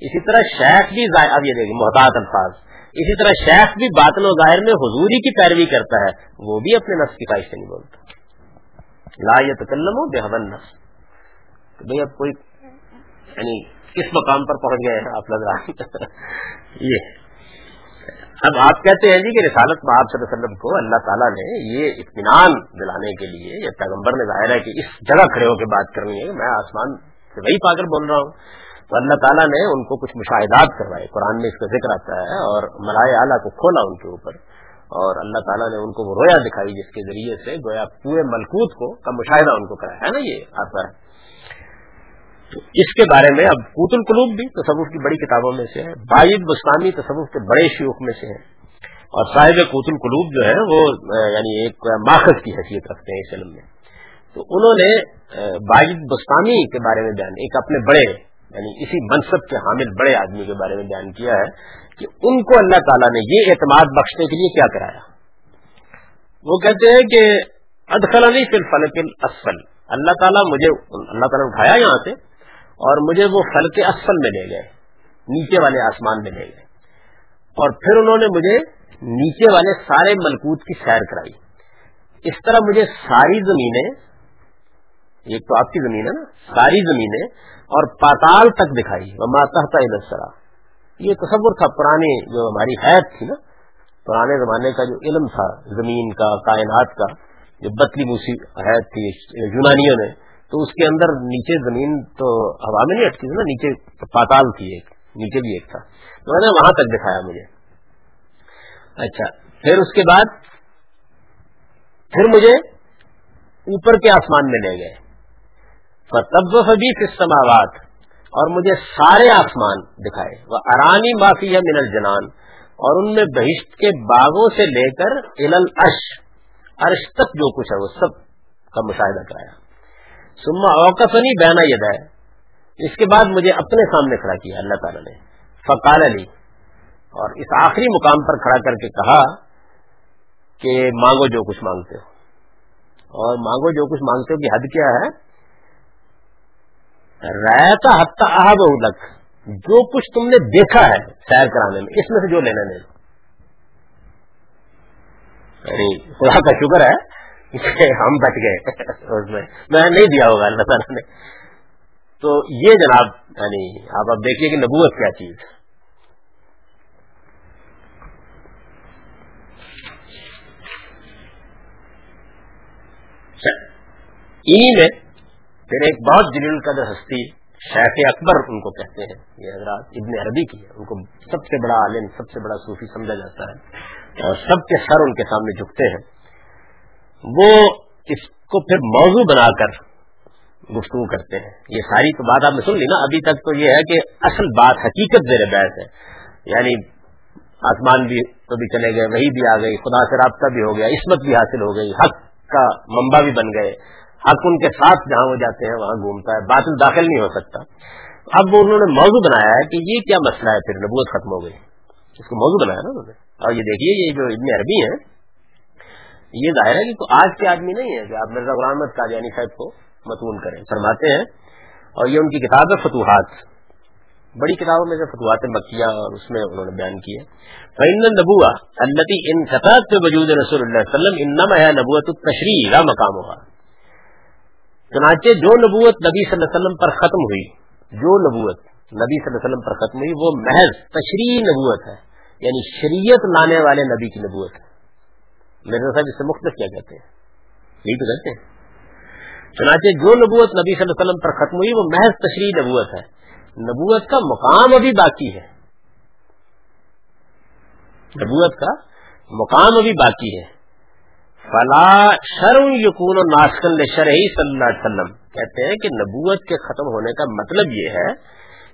اسی طرح شیخ بھی اب یہ دیکھیں، محتاط الفاظ۔ اسی طرح شیخ بھی باطن و ظاہر میں حضوری کی پیروی کرتا ہے، وہ بھی اپنے نفس کی خواہش سے نہیں بولتا۔ لا یتکلم بے حبن نفس۔ بھائی اب کوئی یعنی کس مقام پر پہنچ گئے ہیں آپ لگ رہا یہ۔ اب آپ کہتے ہیں جی کہ رسالت میں آپ صلی اللہ علیہ وسلم کو اللہ تعالیٰ نے یہ اطمینان دلانے کے لیے یا پیغمبر نے ظاہر ہے کہ اس جگہ کھڑے ہو کے بات کرنی ہے، میں آسمان سے وہی پا کر بول رہا ہوں۔ تو اللہ تعالیٰ نے ان کو کچھ مشاہدات کروائے۔ قرآن میں اس کا ذکر آتا ہے اور ملائے اعلیٰ کو کھولا ان کے اوپر۔ اور اللہ تعالیٰ نے ان کو وہ رویا دکھائی جس کے ذریعے سے گویا پورے ملکوت کو کا مشاہدہ ان کو کرایا۔ ہے نا یہ آتا ہے تو اس کے بارے میں اب کوت القلوب بھی تصوف کی بڑی کتابوں میں سے ہے باعد بستانی تصوف کے بڑے شیوخ میں سے ہے اور صاحب کوت القلوب جو ہے وہ یعنی ایک ماخذ کی حیثیت رکھتے ہیں اس علم میں۔ تو انہوں نے باعد بستانی کے بارے میں بیان، ایک اپنے بڑے یعنی اسی منصب کے حامل بڑے آدمی کے بارے میں بیان کیا ہے کہ ان کو اللہ تعالیٰ نے یہ اعتماد بخشنے کے لیے کیا کرایا۔ وہ کہتے ہیں کہ ادخلانی فی الفلک الاسفل۔ اللہ تعالیٰ مجھے، اللہ تعالیٰ نے اٹھایا یہاں سے اور مجھے وہ پھل کے اصل میں لے گئے، نیچے والے آسمان میں لے گئے۔ اور پھر انہوں نے مجھے نیچے والے سارے ملکوت کی سیر کرائی۔ اس طرح مجھے ساری زمینیں ایک تو آپ کی زمین ہے نا، ساری زمینیں اور پاتال تک دکھائی۔ وہ ماتحتا ادسرا یہ تصور تھا پرانی جو ہماری حیت تھی نا، پرانے زمانے کا جو علم تھا، زمین کا، کائنات کا، جو بتلی موسی ہے تھی، یونانیوں نے۔ تو اس کے اندر نیچے زمین تو ہوا میں نہیں اٹکی تھی نا، نیچے پاتال تھی ایک، نیچے بھی ایک تھا۔ تو میں نے وہاں تک دکھایا مجھے۔ اچھا پھر اس کے بعد پھر مجھے اوپر کے آسمان میں لے گئے۔ تب سماوات اور مجھے سارے آسمان دکھائے۔ وہ ارانی معافی ہے منل جنان اور ان میں بہشت کے باغوں سے لے کر عرش عرش تک جو کچھ ہے، وہ سب کا مشاہدہ کرایا۔ سما اوقفنی بینا ید ہے اس کے بعد مجھے اپنے سامنے کھڑا کیا، اللہ تعالی نے۔ فقال علی اور اس آخری مقام پر کھڑا کر کے کہا کہ مانگو جو کچھ مانگتے ہو۔ اور مانگو جو کچھ مانگتے ہو کہ حد کیا ہے؟ رہتا ہفتہ احب لک۔ جو کچھ تم نے دیکھا ہے سیر کرانے میں، اس میں سے جو لینا نہیں۔ یعنی خدا کا شکر ہے ہم بچ گئے اس میں۔ میں نہیں دیا ہوگا اللہ تعالیٰ نے۔ تو یہ جناب یعنی آپ اب دیکھیے کہ نبوت کیا چیز۔ میں پھر ایک بہت جلیل قدر ہستی شیخ اکبر ان کو کہتے ہیں۔ یہ حضرات ابن عربی کی ہے ان کو سب سے بڑا عالم، سب سے بڑا صوفی سمجھا جاتا ہے۔ اور سب کے سر ان کے سامنے جھکتے ہیں۔ وہ اس کو پھر موضوع بنا کر گفتگو کرتے ہیں۔ یہ ساری تو بات آپ نے سن لی نا، ابھی تک تو یہ ہے کہ اصل بات حقیقت زیر بحث ہے۔ یعنی آسمان بھی تو بھی چلے گئے، وہی بھی آ گئی، خدا سے رابطہ بھی ہو گیا، عصمت بھی حاصل ہو گئی، حق کا منبع بھی بن گئے۔ حق ان کے ساتھ جہاں وہ جاتے ہیں، وہاں گھومتا ہے، باطل داخل نہیں ہو سکتا۔ اب وہ انہوں نے موضوع بنایا ہے کہ یہ کیا مسئلہ ہے، پھر نبوت ختم ہو گئی۔ اس کو موضوع بنایا نا انہوں نے۔ اور یہ دیکھیے، یہ جو ابن عربی ہیں یہ ظاہر ہے کہ آج کے آدمی نہیں ہے کہ آپ مرزا غلام قادیانی صاحب کو متون کریں۔ فرماتے ہیں، اور یہ ان کی کتاب ہے فتوحات۔ بڑی کتابوں میں سے فتوحات مکیہ اور اس میں انہوں نے بیان کیا فن نبوا التی ان سے وجود رسول اللہ وسلم انما ہے نبوت تشریح کا مقام ہوا چنانچہ جو نبوت نبی صلی اللہ علیہ وسلم پر ختم ہوئی، جو نبوت نبی صلی اللہ علیہ وسلم پر ختم ہوئی، وہ محض تشریح نبوت ہے۔ یعنی شریعت لانے والے نبی کی نبوت ہے۔ میرے صاحب اس سے مختلف کیا کہتے ہیں۔ یہی تو کہتے ہیں چنانچہ جو نبوت نبی صلی اللہ علیہ وسلم پر ختم ہوئی، وہ محض تشریح نبوت ہے۔ نبوت کا مقام ابھی باقی ہے۔ نبوت کا مقام ابھی باقی ہے۔ فلا شرم یقون و ناسکن شرحی صلی اللہ علیہ وسلم۔ کہتے ہیں کہ نبوت کے ختم ہونے کا مطلب یہ ہے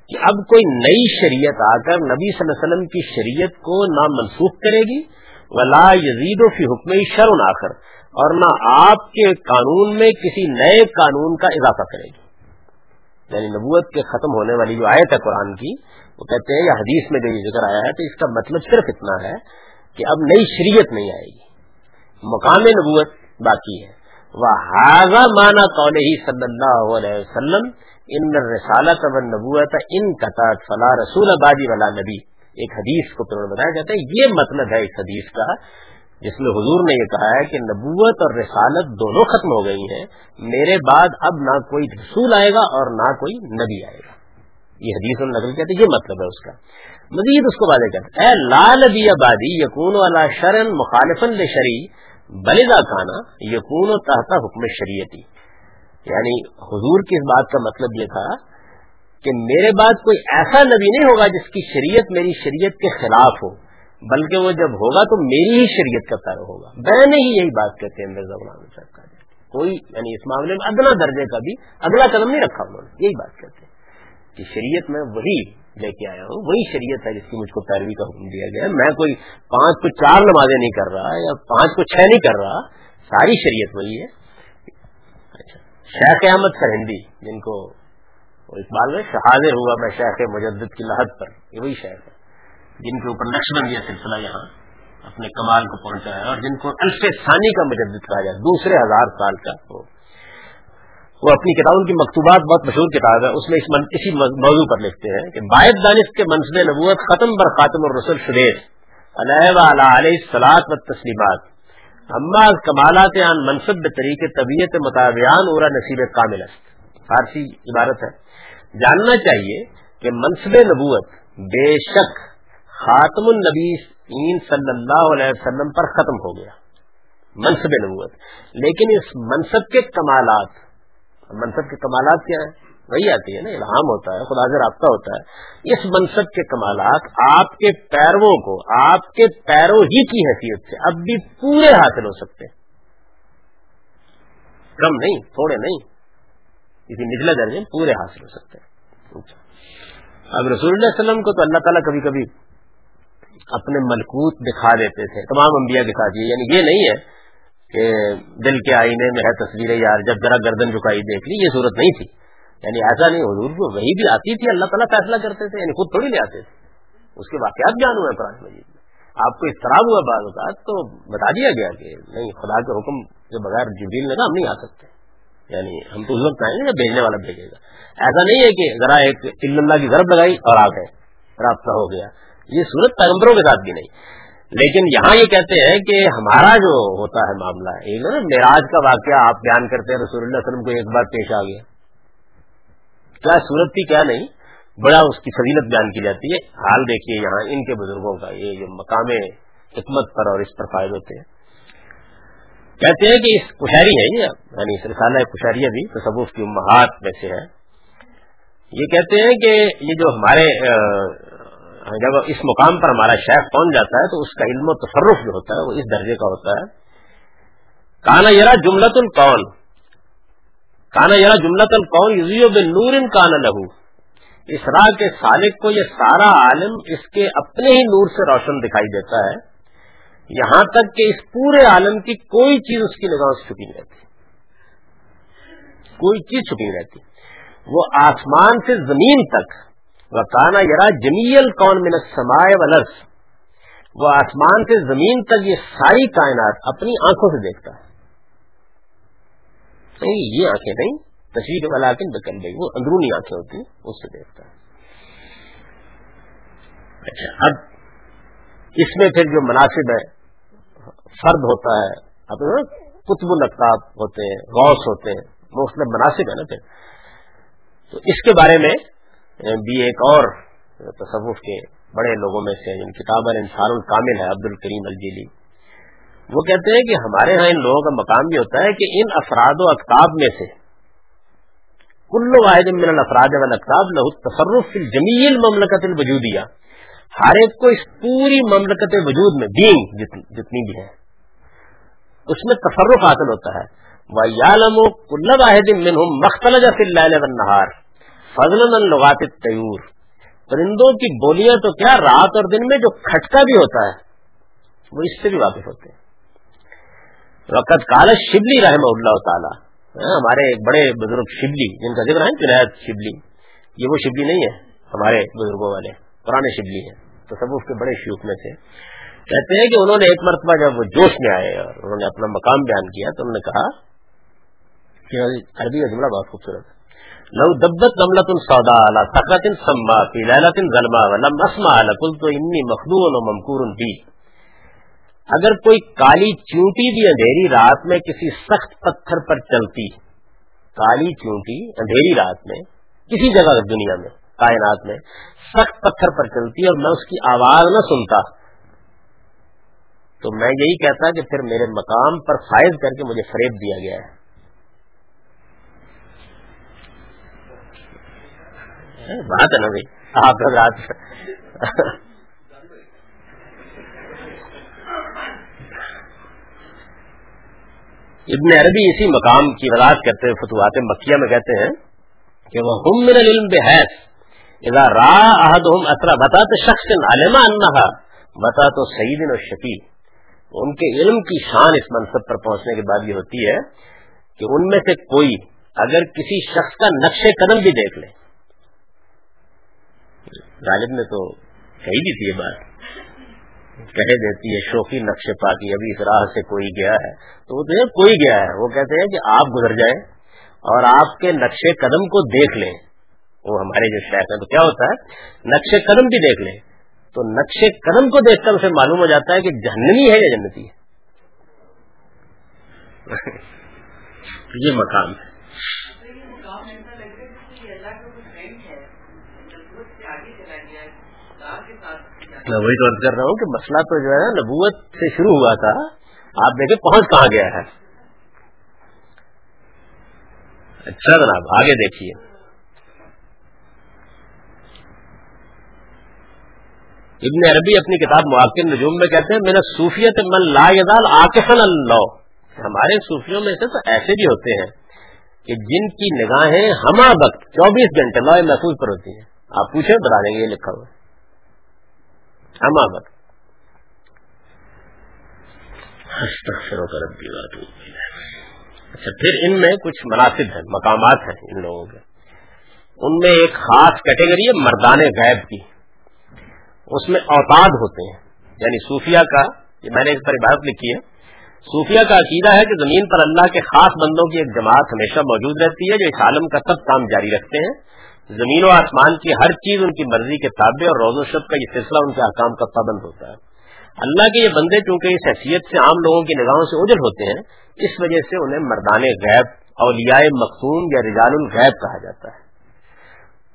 کہ اب کوئی نئی شریعت آ کر نبی صلی اللہ علیہ وسلم کی شریعت کو نہ منسوخ کرے گی۔ ولا یزید و فی حکم شرم آخر۔ اور نہ آپ کے قانون میں کسی نئے قانون کا اضافہ کرے گی۔ یعنی نبوت کے ختم ہونے والی جو آیت ہے قرآن کی، وہ کہتے ہیں یا حدیث میں جو یہ ذکر آیا ہے، تو اس کا مطلب صرف اتنا ہے کہ اب نئی شریعت نہیں آئے گی۔ مقام نبوت باقی ہے۔ وہ حاضہ مانا قول ہی صلی اللہ علیہ وسلم ان رسالت و نبوت ان قطع فلا رسول آبادی والا نبی ایک حدیث کو بتایا جاتا ہے۔ یہ مطلب ہے اس حدیث کا جس میں حضور نے یہ کہا ہے کہ نبوت اور رسالت دونوں ختم ہو گئی ہیں۔ میرے بعد اب نہ کوئی رسول آئے گا اور نہ کوئی نبی آئے گا۔ یہ حدیث نقل کہتے یہ مطلب ہے اس کا۔ مزید اس کو واضح کہتے اے لال نبی آبادی یقون والا شرن مخالفن شری بلدا کھانا یقون و تحتا حکم شریعتی۔ یعنی حضور کی اس بات کا مطلب یہ تھا کہ میرے بعد کوئی ایسا نبی نہیں ہوگا جس کی شریعت میری شریعت کے خلاف ہو، بلکہ وہ جب ہوگا تو میری ہی شریعت کا پیرو ہوگا۔ میں نے ہی یہی بات کہتے ہیں مرزا غلام صاحب کا کوئی یعنی اس معاملے میں ادنا درجے کا بھی اگلا قدم نہیں رکھا انہوں نے، یہی بات کہتے ہیں۔ کہ شریعت میں وہی لے کے آیا ہوں، وہی شریعت ہے جس کی مجھ کو پیروی کا حکم دیا گیا میں کوئی پانچ کو چار نمازیں نہیں کر رہا یا پانچ کو چھ نہیں کر رہا، ساری شریعت وہی ہے۔ اچھا شیخ احمد سرہندی، جن کو اقبال میں شہادر ہوا میں شیخ مجدد کی لحد پر، یہ وہی شیخ ہے۔ جن کے اوپر نقش بندی سلسلہ یہاں اپنے کمال کو پہنچا ہے اور جن کو الف ثانی کا مجدد کہا جائے، دوسرے ہزار سال کا۔ وہ اپنی کتابوں کی مکتوبات بہت مشہور کتاب ہے، اس میں اس من... اسی موضوع پر لکھتے ہیں کہ باعث دانش کے منصب نبوت ختم بر خاتم اور رسول شدیش علیہ علیہ و تسلیمات اما کمالات عن منصب طریقے طبیعت مطابعان اور نصیب کامل فارسی عبارت ہے۔ جاننا چاہیے کہ منصب نبوت بے شک خاتم النبی صلی اللہ علیہ وسلم پر ختم ہو گیا، منصب نبوت۔ لیکن اس منصب کے کمالات، منصب کے کمالات کیا ہیں؟ وہی آتی ہے نا، الہام ہوتا ہے، خدا سے رابطہ ہوتا ہے۔ اس منصب کے کمالات آپ کے پیروں کو، آپ کے پیروں ہی کی حیثیت سے اب بھی پورے حاصل ہو سکتے کم نہیں، تھوڑے نہیں۔ کسی نچلے درجے پورے حاصل ہو سکتے ہیں۔ اچھا۔ اب رسول اللہ علیہ وسلم کو تو اللہ تعالیٰ کبھی کبھی اپنے ملکوت دکھا دیتے تھے، تمام انبیاء دکھا دیے یعنی یہ نہیں ہے کہ دل کے آئینے میں ہے تصویریں، یار، جب ذرا گردن جھکائی دیکھ لی، یہ صورت نہیں تھی۔ یعنی ایسا نہیں، حضور کو وہی بھی آتی تھی، اللہ تعالیٰ فیصلہ کرتے تھے یعنی خود تھوڑی لے آتے تھے۔ اس کے واقعات جان ہوئے قرآن مجید میں۔ آپ کو اضطراب ہوا بعض اوقات تو بتا دیا گیا کہ نہیں، خدا کے حکم کے بغیر جبریل نے کہا ہم نہیں آ سکتے۔ یعنی ہم تو اس وقت آئیں گے بھیجنے والا بھیجے گا۔ ایسا نہیں ہے کہ ذرا ایک اللہ کی ضرب لگائی اور آ گئے، رابطہ ہو گیا۔ یہ صورت پیغمبروں کے ساتھ بھی نہیں۔ لیکن یہاں یہ کہتے ہیں کہ ہمارا جو ہوتا ہے معاملہ ایک نا معراج کا واقعہ آپ بیان کرتے ہیں، رسول اللہ علیہ وسلم کو ایک بار پیش آ گیا۔ کیا صورت تھی، کیا نہیں؟ بڑا اس کی فضیلت بیان کی جاتی ہے۔ حال دیکھیے یہاں ان کے بزرگوں کا یہ جو مقام حکمت پر اور اس پر فائد ہوتے ہیں۔ کہتے ہیں کہ اس کشہری ہے یہ یعنی اس رسالہ کشہری بھی، تصوف کی امہات میں سے ہے یہ کہتے ہیں کہ یہ جو ہمارے جب اس مقام پر ہمارا شیخ پہنچ جاتا ہے تو اس کا علم و تصرف جو ہوتا ہے وہ اس درجے کا ہوتا ہے۔ کانا یرا جملت القول کانا یار جملت القول یزیو بن نور کانا لہو اس راہ کے سالک کو یہ سارا عالم اس کے اپنے ہی نور سے روشن دکھائی دیتا ہے۔ یہاں تک کہ اس پورے عالم کی کوئی چیز اس کی نگاہ سے چھپی نہیں رہتی۔ کوئی چیز چھپی نہیں رہتی۔ وہ آسمان سے زمین تک وہ یرا جمیل کون منت سمائے ولرس وہ آسمان سے زمین تک یہ ساری کائنات اپنی آنکھوں سے دیکھتا ہے۔ نہیں، یہ آنکھیں نہیں تصویر والا بکن گئی وہ اندرونی آنکھیں ہوتی ہیں اس سے دیکھتا ہے۔ اچھا اب اس میں پھر جو مناسب ہے فرد ہوتا ہے۔ قطب القتاب ہوتے ہیں، غوث ہوتے ہیں، مختلف مناسب ہے نا پھر۔ تو اس کے بارے میں، بھی ایک اور تصوف کے بڑے لوگوں میں سے جن کتاب انسان الکامل ہے عبد الکریم الجیلی۔ وہ کہتے ہیں کہ ہمارے ہاں ان لوگوں کا مقام بھی ہوتا ہے کہ ان افراد و اقتاب میں سے کل واحد من الافراد والاقتاب له تصرف فی الجمیل مملکت الوجودیہ۔ ہر ایک کو اس پوری مملکت وجود میں، دین جتنی بھی ہے اس میں تصرف حاصل ہوتا ہے۔ وَيَعْلَمُ كُلَّ وَاحِدٍ مِّنْهُمْ مَخْتَلَجَ فِي اللَّيْلِ وَالنَّهَارِ۔ فَضْلًا عَنْ لُغَاتِ الطَّيُّورِ۔ پرندوں کی بولیاں تو کیا رات اور دن میں جو کھٹکا بھی ہوتا ہے، وہ اس سے بھی واقف ہوتے ہیں۔ وقت کال شبلی رحمہ اللہ تعالیٰ ہاں، ہمارے ایک بڑے بزرگ شبلی جن کا ذکر ہے جنید شبلی یہ وہ شبلی نہیں ہے، ہمارے بزرگوں والے، پرانے شبلی ہیں۔ تو سب اس کے بڑے شیوخ میں تھے کہتے ہیں کہ انہوں نے ایک مرتبہ جب وہ جوش میں آئے اور انہوں نے اپنا مقام بیان کیا تو انہوں نے کہا کہ عربی کا جملہ بہت خوبصورت لو دبت نملت سودا سکرت سما فی لالت ظلما ولم اسما کل تو انی مخدون و ممکور بھی اگر کوئی کالی چونٹی بھی اندھیری رات میں کسی سخت پتھر پر چلتی، کالی چونٹی اندھیری رات میں، کسی جگہ دنیا میں، کائنات میں، سخت پتھر پر چلتی اور میں اس کی آواز نہ سنتا تو میں یہی کہتا کہ پھر میرے مقام پر فائد کر کے مجھے فریب دیا گیا ہے۔ ہاں، بات ہے نا بھائی۔ آپ رات ابن عربی اسی مقام کی وضاحت کرتے ہیں فتوحات مکیہ میں کہتے ہیں کہ وہ ہم من العلم بحیث، اذا را احدهم اثر بتا تو شخص علما انہا بتا تو سعید و شکیل ان کے علم کی شان اس منصب پر پہنچنے کے بعد یہ ہوتی ہے کہ ان میں سے کوئی اگر کسی شخص کا نقش قدم بھی دیکھ لے۔ غالب نے تو کہی بھی تھی یہ بات۔ کہہ دیتی ہے، شوقی نقش پاکی، ابھی اس راہ سے کوئی گیا ہے۔ تو وہ کوئی گیا ہے۔ وہ کہتے ہیں کہ آپ گزر جائیں اور آپ کے نقش قدم کو دیکھ لیں۔ وہ ہمارے جو شہر ہیں، تو کیا ہوتا ہے؟ نقش قدم بھی دیکھ لیں۔ تو نقش قدم کو دیکھ کر اسے معلوم ہو جاتا ہے کہ جہنمی ہے یا جنتی ہے۔ یہ مقام ہے۔ میں وہی تو کر رہا ہوں کہ مسئلہ تو جو ہے نبوت سے شروع ہوا تھا، آپ دیکھیں پہنچ کہاں گیا ہے۔ اچھا جناب، آگے دیکھیے۔ ابن عربی اپنی کتاب مواقع نجوم میں کہتے ہیں میرا صوفیت من لا یزال آکفن اللہ. ہمارے صوفیوں میں سے تو ایسے بھی ہوتے ہیں کہ جن کی نگاہیں ہما وقت چوبیس گھنٹے لوہے محفوظ پر ہوتی ہیں۔ آپ پوچھیں، بتا دیں گے، یہ لکھا ہوا ہما وقت۔ اچھا پھر ان میں کچھ مناسب ہیں، مقامات ہیں ان لوگوں کے۔ ان میں ایک خاص کیٹیگری ہے، مردان غیب کی۔ اس میں اوتاد ہوتے ہیں۔ یعنی صوفیہ کا، یہ میں نے اس پر عبادت لکھی ہے۔ صوفیہ کا عقیدہ ہے کہ زمین پر اللہ کے خاص بندوں کی ایک جماعت ہمیشہ موجود رہتی ہے جو اس عالم کا سب کام جاری رکھتے ہیں۔ زمین و آسمان کی ہر چیز ان کی مرضی کے تابع اور روز و شب کا یہ سلسلہ ان کے احکام کا پابند ہوتا ہے۔ اللہ کے یہ بندے چونکہ اس حیثیت سے عام لوگوں کی نگاہوں سے اجل ہوتے ہیں، اس وجہ سے انہیں مردان غیب، اولیاء مقصوم یا رجال الغیب کہا جاتا ہے۔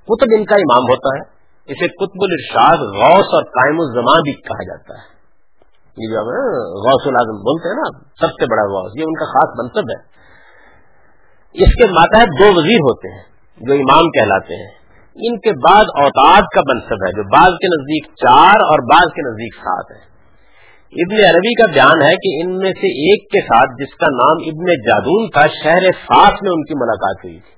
قطب ان کا امام ہوتا ہے۔ اسے قطب الرشاد غوث اور قائم الزمان بھی کہا جاتا ہے۔ یہ جو غوث العظم بولتے ہیں نا سب سے بڑا غوث، یہ ان کا خاص منصب ہے۔ اس کے ماتحت دو وزیر ہوتے ہیں، جو امام کہلاتے ہیں۔ ان کے بعد اوتاد کا منصب ہے، جو بعض کے نزدیک چار اور بعض کے نزدیک سات ہے ابن عربی کا بیان ہے کہ ان میں سے ایک کے ساتھ جس کا نام ابن جادون تھا، شہر ساس میں ان کی ملاقات ہوئی تھی۔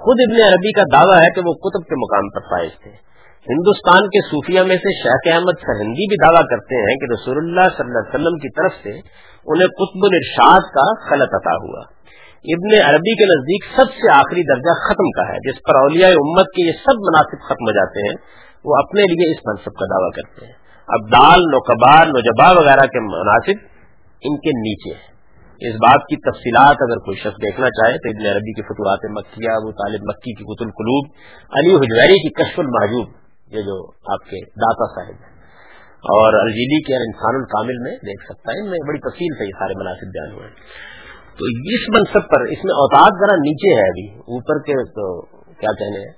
خود ابن عربی کا دعویٰ ہے کہ وہ کتب کے مقام پر فائز تھے۔ ہندوستان کے صوفیہ میں سے شیخ احمد سرہندی بھی دعویٰ کرتے ہیں کہ رسول اللہ صلی اللہ علیہ وسلم کی طرف سے انہیں قطب الرشاد کا خلط عطا ہوا۔ ابن عربی کے نزدیک سب سے آخری درجہ ختم کا ہے، جس پر اولیاء امت کے یہ سب مناسب ختم ہو جاتے ہیں، وہ اپنے لیے اس منصب کا دعویٰ کرتے ہیں۔ اب دال نوکبار نوجبا وغیرہ کے مناسب ان کے نیچے ہیں۔ اس بات کی تفصیلات اگر کوئی شخص دیکھنا چاہے تو ابن عربی کی فتوات مکیہ، ابو طالب مکی کی قط القلوب، علی حجویری کی کشف المحجوب، یہ جو آپ کے داتا صاحب ہیں۔ اور الجیلی کے انسان الکامل میں دیکھ سکتا ہے، ان میں بڑی تفصیل سے یہ سارے مناسب بیان ہوئے تو اس منصب پر، اس میں اوتاد ذرا نیچے ہے ابھی، اوپر کے تو کیا کہنے ہیں؟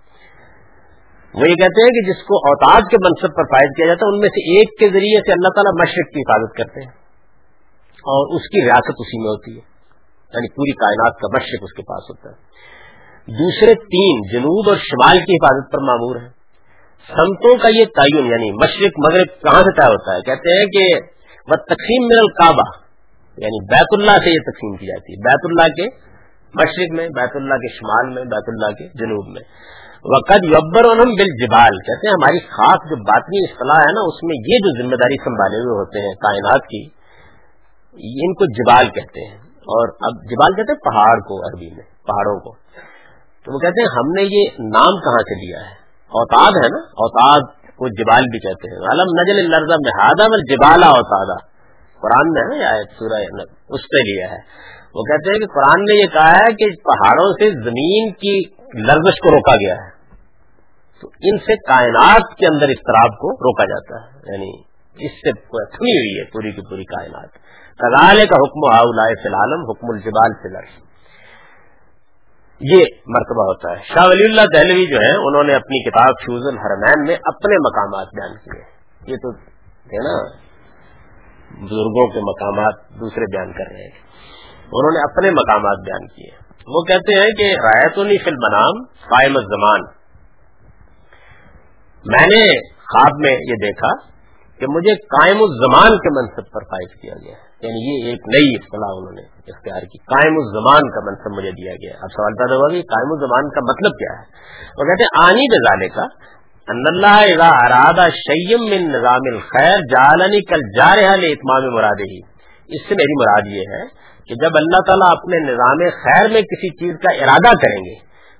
وہ یہ کہتے ہیں کہ جس کو اوتاد کے منصب پر فائد کیا جاتا ہے، ان میں سے ایک کے ذریعے سے اللہ تعالیٰ مشرق کی حفاظت کرتے ہیں۔ اور اس کی ریاست اسی میں ہوتی ہے۔ یعنی پوری کائنات کا مشرق اس کے پاس ہوتا ہے۔ دوسرے تین جنوب اور شمال کی حفاظت پر معمور ہے سنتوں کا یہ تعین یعنی مشرق، مغرب کہاں سے طے ہوتا ہے؟ کہتے ہیں کہ وہ تقسیم من القعبہ یعنی بیت اللہ سے یہ تقسیم کی جاتی ہے۔ بیت اللہ کے مشرق میں، بیت اللہ کے شمال میں، بیت اللہ کے جنوب میں۔ وقت یبر بل جبال کہتے ہیں ہماری خاص جو باطنی اصطلاح ہے نا، اس میں یہ جو ذمہ داری سنبھالے ہوئے ہوتے ہیں کائنات کی ان کو جبال کہتے ہیں۔ اور اب جبال کہتے ہیں پہاڑ کو عربی میں، پہاڑوں کو۔ تو وہ کہتے ہیں ہم نے یہ نام کہاں سے لیا ہے؟ اوتاد ہے نا؟ اوتاد کو جبال بھی کہتے ہیں۔ علم نجل جبالا اوتادا۔ قرآن میں ہے سورہ اس پہ لیا ہے۔ وہ کہتے ہیں کہ قرآن نے یہ کہا ہے کہ پہاڑوں سے زمین کی لرزش کو روکا گیا ہے۔ تو ان سے کائنات کے اندر اضطراب کو روکا جاتا ہے۔ یعنی اس سے تھمی ہوئی ہے، پوری کی پوری کائنات۔ کزال کا حکم فی العالم، حکم الجبال فی الارض۔ یہ مرتبہ ہوتا ہے۔ شاہ ولی اللہ دہلوی جو ہے انہوں نے اپنی کتاب فیوز الحرمین میں اپنے مقامات بیان کیے یہ تو ہے نا، بزرگوں کے مقامات دوسرے بیان کر رہے ہیں۔ انہوں نے اپنے مقامات بیان کیے وہ کہتے ہیں کہ رایت فل بنام قائم الزمان۔ میں نے خواب میں یہ دیکھا کہ مجھے قائم الزمان کے منصب پر فائز کیا گیا ہے۔ یعنی یہ ایک نئی اصطلاح انہوں نے اختیار کی، قائم الزمان کا منصب مجھے دیا گیا اب سوال پیدا ہوا کہ قائم الزمان کا مطلب کیا ہے؟ وہ کہتے ہیں، آنی بزالے کا اللہ ارادہ شیم من نظام الخیر جالنی کل جا رہا اتمام مراد ہی اس سے میری مراد یہ ہے کہ جب اللہ تعالیٰ اپنے نظام خیر میں کسی چیز کا ارادہ کریں گے،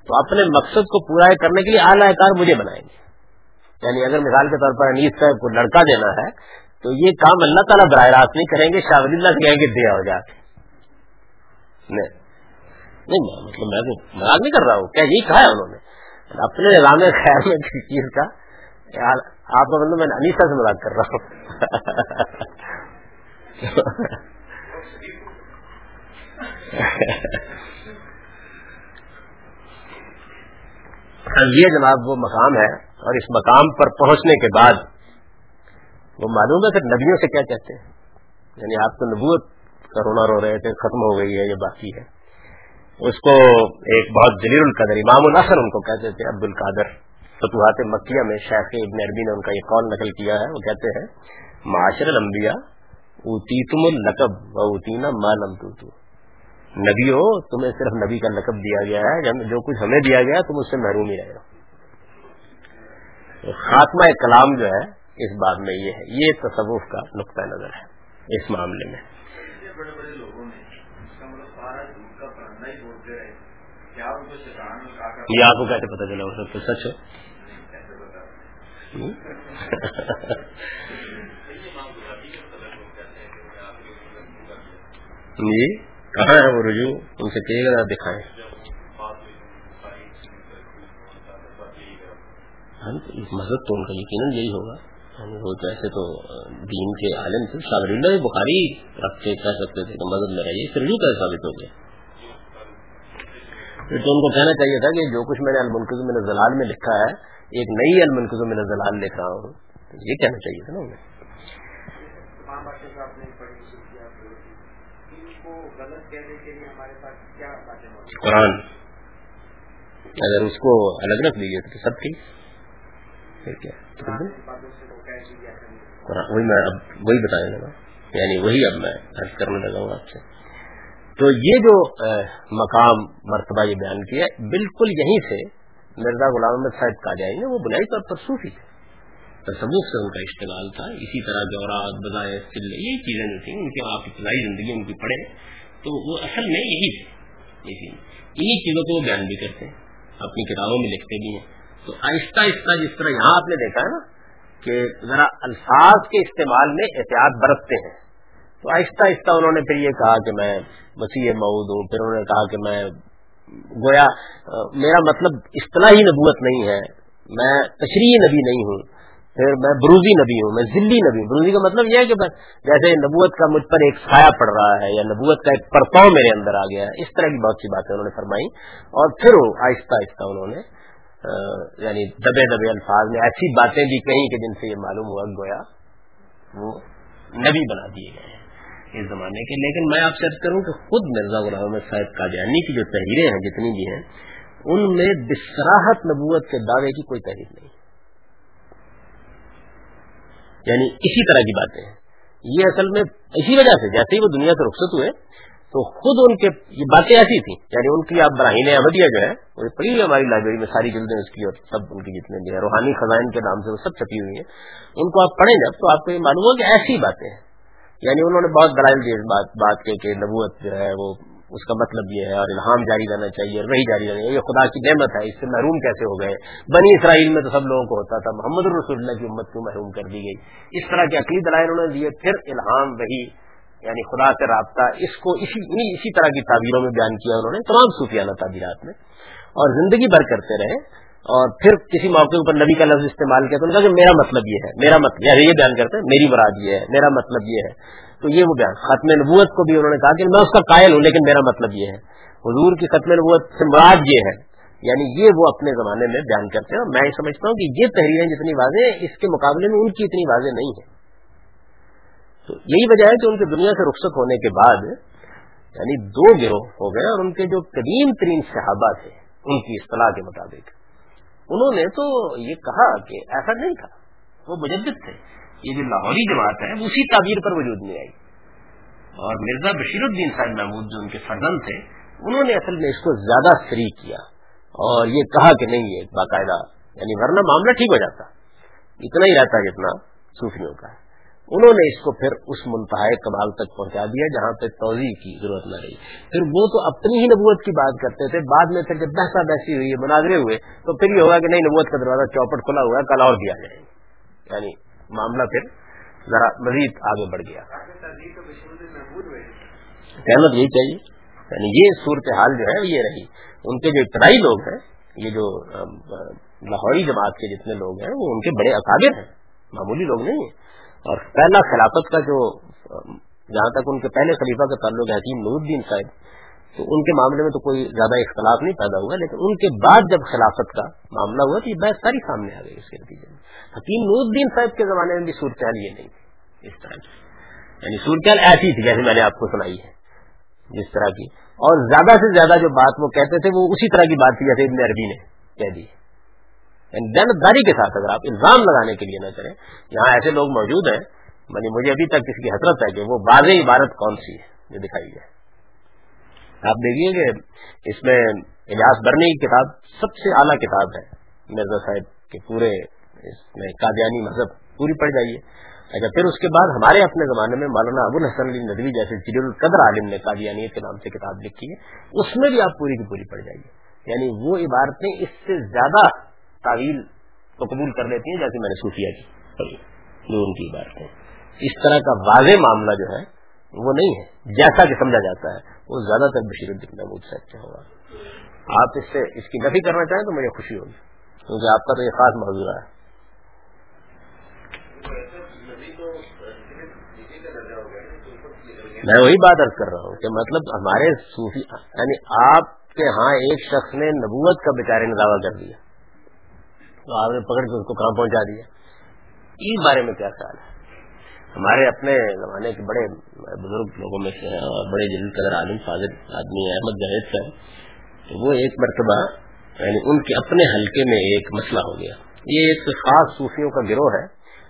تو اپنے مقصد کو پورا کرنے کے لیے اعلیٰ کار مجھے بنائیں گے۔ یعنی اگر مثال کے طور پر انیس صاحب کو لڑکا دینا ہے، تو یہ کام اللہ تعالیٰ براہ راست نہیں کریں گے، شاہ ولی اللہ کہیں گے دیا ہو جاتے نہیں۔ مطلب میں تو نہیں کر رہا ہوں، کیا یہی کہا ہے انہوں نے؟ اپنے نظام خیر میں کسی چیز کا آپ کا مطلب میں انیسا سے مراد کر رہا ہوں۔ ہاں، یہ جناب وہ مقام ہے۔ اور اس مقام پر پہنچنے کے بعد وہ معلوم ہے کہ نبیوں سے کیا کہتے ہیں؟ یعنی آپ تو نبوت کا رونا رو رہے تھے، ختم ہو گئی ہے، یہ باقی ہے۔ اس کو ایک بہت جلیل القدر، امام الحسن ان کو کہتے تھے عبد القادر فتوحات مکیہ میں شیخ ابن عربی نے ان کا یہ قول نقل کیا ہے۔ وہ کہتے ہیں، معاشر الانبیاء اوتی تم و اوتینا ما لم تو نبی ہو تمہیں صرف نبی کا لقب دیا گیا ہے یعنی جو کچھ ہمیں دیا گیا تم اس سے محروم ہی رہے ہو خاتمہ کلام جو ہے اس بات میں یہ ہے۔ یہ تصوف کا نقطۂ نظر ہے اس معاملے میں۔ یہ آپ کو کیسے پتا چلا؟ وہ سب تو سچ ہے۔ جی کہاں ہے وہ رجوع؟ ان سے کہیے گا دکھائیں ہاں، مذہب تو ان کا یقیناً یہی ہوگا۔ یعنی وہ جیسے تو دین کے عالم تھے شاہ بخاری رکھ کے کہہ سکتے تھے کہ مذہب میں رہیے پھر کیسے ثابت ہو گیا۔ تو ان کو کہنا چاہیے تھا کہ جو کچھ میں نے المنقز میں زلال میں لکھا ہے ایک نئی المنقز میں زلال لکھ رہا ہوں۔ یہ کہنا چاہیے تھا نا انہیں۔ قرآن۔ اگر اس کو الگ رکھ دیجیے تو سب ٹھیک۔ وہی میں اب وہی بتانے لگا۔ یعنی وہی اب میں حرض کرنے لگا ہوں آپ سے۔ تو یہ جو مقام مرتبہ یہ بیان کیا بالکل یہیں سے مرزا غلام احمد صاحب کا جائیں گے وہ بنائی طور پر صوفی تھے۔ تصوف سے ان کا اشتغال تھا اسی طرح جورات بذائے یہ چیزیں جو تھیں ان کی آپ ابتدائی زندگی ان کی پڑھے تو وہ اصل میں یہی تھے۔ انہیں چیزوں کو وہ بیان بھی کرتے ہیں اپنی کتابوں میں لکھتے بھی ہیں۔ تو آہستہ آہستہ جس طرح یہاں آپ نے دیکھا ہے نا کہ ذرا الفاظ کے استعمال میں احتیاط برتتے ہیں۔ تو آہستہ آہستہ انہوں نے پھر یہ کہا کہ میں وسیع مود ہوں، پھر انہوں نے کہا کہ میں گویا میرا مطلب اصطلاحی نبوت نہیں ہے، میں تشریح نبی نہیں ہوں، پھر میں بروزی نبی ہوں، میں ذلی نبی ہوں۔ بروزی کا مطلب یہ ہے کہ جیسے نبوت کا مجھ پر ایک سایہ پڑ رہا ہے یا نبوت کا ایک پرتاؤ میرے اندر آ گیا ہے، اس طرح کی بہت سی باتیں انہوں نے فرمائی اور پھر آہستہ آہستہ انہوں نے یعنی دبے دبے الفاظ میں ایسی باتیں بھی کہیں کہ جن سے یہ معلوم ہوا گویا وہ نبی بنا دیے گئے ہیں اس زمانے کے۔ لیکن میں آپ سے ارد کروں کہ خود مرزا غلام صاحب قادیانی کی جو تحریریں ہیں، جتنی بھی ہیں، ان میں بسراہت نبوت کے دعوے کی کوئی تحریر نہیں۔ یعنی اسی طرح کی باتیں۔ ہیں یہ اصل میں اسی وجہ سے، جیسے ہی وہ دنیا سے رخصت ہوئے تو خود ان کے یہ باتیں ایسی تھیں یعنی ان کی آپ براہین احمدیہ جو ہے، وہ پڑھی ہوئی ہماری لائبریری میں ساری جلدیں اس کی اور سب ان کی جتنے بھی ہیں، روحانی خزائن کے نام سے وہ سب چھپی ہوئی ہیں۔ ان کو آپ پڑھیں جب تو آپ کو یہ معلوم ہو کہ ایسی باتیں ہیں۔ یعنی انہوں نے بہت دلائل دیے بات بات کے کہ نبوت جو ہے وہ، اس کا مطلب یہ ہے اور الہام جاری رہنا چاہیے اور وہی جاری رہنا چاہیے۔ یہ خدا کی نعمت ہے، اس سے محروم کیسے ہو گئے؟ بنی اسرائیل میں تو سب لوگوں کو ہوتا تھا، محمد الرسول اللہ کی امت کو محروم کر دی گئی۔ اس طرح کے عقلی دلائل انہوں نے دیے، پھر الہام وہی یعنی خدا سے رابطہ، اس کو اسی اسی طرح کی تعبیروں میں بیان کیا انہوں نے، تمام صوفیانہ تعبیرات میں۔ اور زندگی بھر کرتے رہے۔ اور پھر کسی موقع پر نبی کا لفظ استعمال کیا تو ان کا کہ میرا مطلب یہ ہے، میرا مطلب یعنی یہ بیان کرتے ہیں، میری مراد یہ ہے، میرا مطلب یہ ہے۔ تو یہ وہ بیان، ختم نبوت کو بھی انہوں نے کہا کہ میں اس کا قائل ہوں، لیکن میرا مطلب یہ ہے۔ حضور کی ختم نبوت سے مراد یہ ہے۔ یعنی یہ وہ اپنے زمانے میں بیان کرتے ہیں۔ اور میں سمجھتا ہوں کہ یہ تحریریں جتنی واضح ہیں، اس کے مقابلے میں ان کی اتنی واضح نہیں ہے۔ تو یہی وجہ ہے کہ ان کے دنیا سے رخصت ہونے کے بعد یعنی دو گروہ ہو گئے اور ان کے جو قدیم ترین صحابہ تھے، ان کی اصطلاح کے مطابق۔ انہوں نے تو یہ کہا کہ ایسا نہیں تھا۔ وہ مجدد تھے۔ یہ جو لاہوری جماعت ہے اسی تعبیر پر وجود میں آئی۔ اور مرزا بشیر الدین صاحب محمود جو ان کے فرزند تھے، انہوں نے اصل میں اس کو زیادہ فری کیا۔ اور یہ کہا کہ نہیں، یہ باقاعدہ یعنی ورنہ معاملہ ٹھیک ہو جاتا۔ اتنا ہی رہتا جتنا صوفیوں کا ہے۔ انہوں نے اس کو پھر اس منتہا کمال تک پہنچا دیا جہاں پہ توضیع کی ضرورت نہ رہی۔ پھر وہ تو اپنی ہی نبوت کی بات کرتے تھے، بعد میں پھر جب بحثہ بحثی ہوئی مناظرے ہوئے، تو پھر یہ ہوگا کہ نہیں، نبوت کا دروازہ چوپٹ کھلا ہوا ہے، کل اور دیا جائے یعنی معاملہ پھر ذرا مزید آگے بڑھ گیا۔ کہنا یہی چاہیے۔ یعنی یہ صورتحال جو ہے، یہ رہی۔ ان کے جو ابتدائی لوگ ہیں، یہ جو لاہوری جماعت کے جتنے لوگ ہیں، وہ ان کے بڑے اکابر ہیں۔ معمولی لوگ نہیں ہیں۔ اور پہلا خلافت کا جو، جہاں تک ان کے پہلے خلیفہ کا تعلق ہے حکیم نور الدین صاحب، تو ان کے معاملے میں تو کوئی زیادہ اختلاف نہیں پیدا ہوا، لیکن ان کے بعد جب خلافت کا معاملہ ہوا تو یہ بحث ساری سامنے آ گئی اس کے نتیجے میں۔ حکیم نور الدین صاحب کے زمانے میں بھی صورتحال یہ نہیں تھی، اس طرح کی۔ یعنی صورتحال ایسی تھی جیسے میں نے آپ کو سنائی ہے، جس طرح کی۔ اور زیادہ سے زیادہ جو بات وہ کہتے تھے وہ اسی طرح کی بات تھی جیسے ابن عربی نے کہہ دی۔ یعنی کے ساتھ اگر آپ الزام لگانے کے لیے نہ کریں یہاں ایسے لوگ موجود ہیں یعنی مجھے ابھی تک اس کی حسرت ہے کہ وہ واضح عبارت کون سی ہے جو دکھائی ہے آپ دیکھیے کہ اس میں الیاس برنی کی کتاب سب سے اعلیٰ کتاب ہے۔ مرزا صاحب کے پورے اس میں قادیانی مذہب پوری پڑ جائیے۔ اچھا پھر اس کے بعد ہمارے اپنے زمانے میں مولانا ابو الحسن علی ندوی جیسے جلیل القدر عالم نے قادیانیت کے نام سے کتاب لکھی ہے، اس میں بھی آپ پوری کی پوری پڑ جائیے۔ یعنی وہ عبارتیں اس سے زیادہ تعویل کو قبول کر لیتی ہیں جیسے میں نے صوفیہ کی۔ ان کی باتیں اس طرح کا واضح معاملہ جو ہے، وہ نہیں ہے۔ جیسا کہ سمجھا جاتا ہے، وہ زیادہ تر بشیر الدین محمود سے اچھا ہوگا۔ آپ اس سے، اس کی نفی کرنا چاہیں تو مجھے خوشی ہوگی، کیونکہ آپ کا تو یہ خاص موضوع ہے۔ میں وہی بات ارد کر رہا ہوں کہ مطلب ہمارے صوفی یعنی آپ کے ہاں ایک شخص نے نبوت کا بیچارے نے دعویٰ کر دیا۔ تو آپ نے پکڑ کے اس کو کہاں پہنچا دیا؟ اس بارے میں کیا خیال ہے؟ ہمارے اپنے زمانے کے بڑے بزرگ لوگوں میں سے ہیں اور بڑے جلد قدر عالم فاضل آدمی احمد جاوید صاحب۔ تو وہ ایک مرتبہ یعنی ان کے اپنے حلقے میں ایک مسئلہ ہو گیا۔ یہ ایک خاص صوفیوں کا گروہ ہے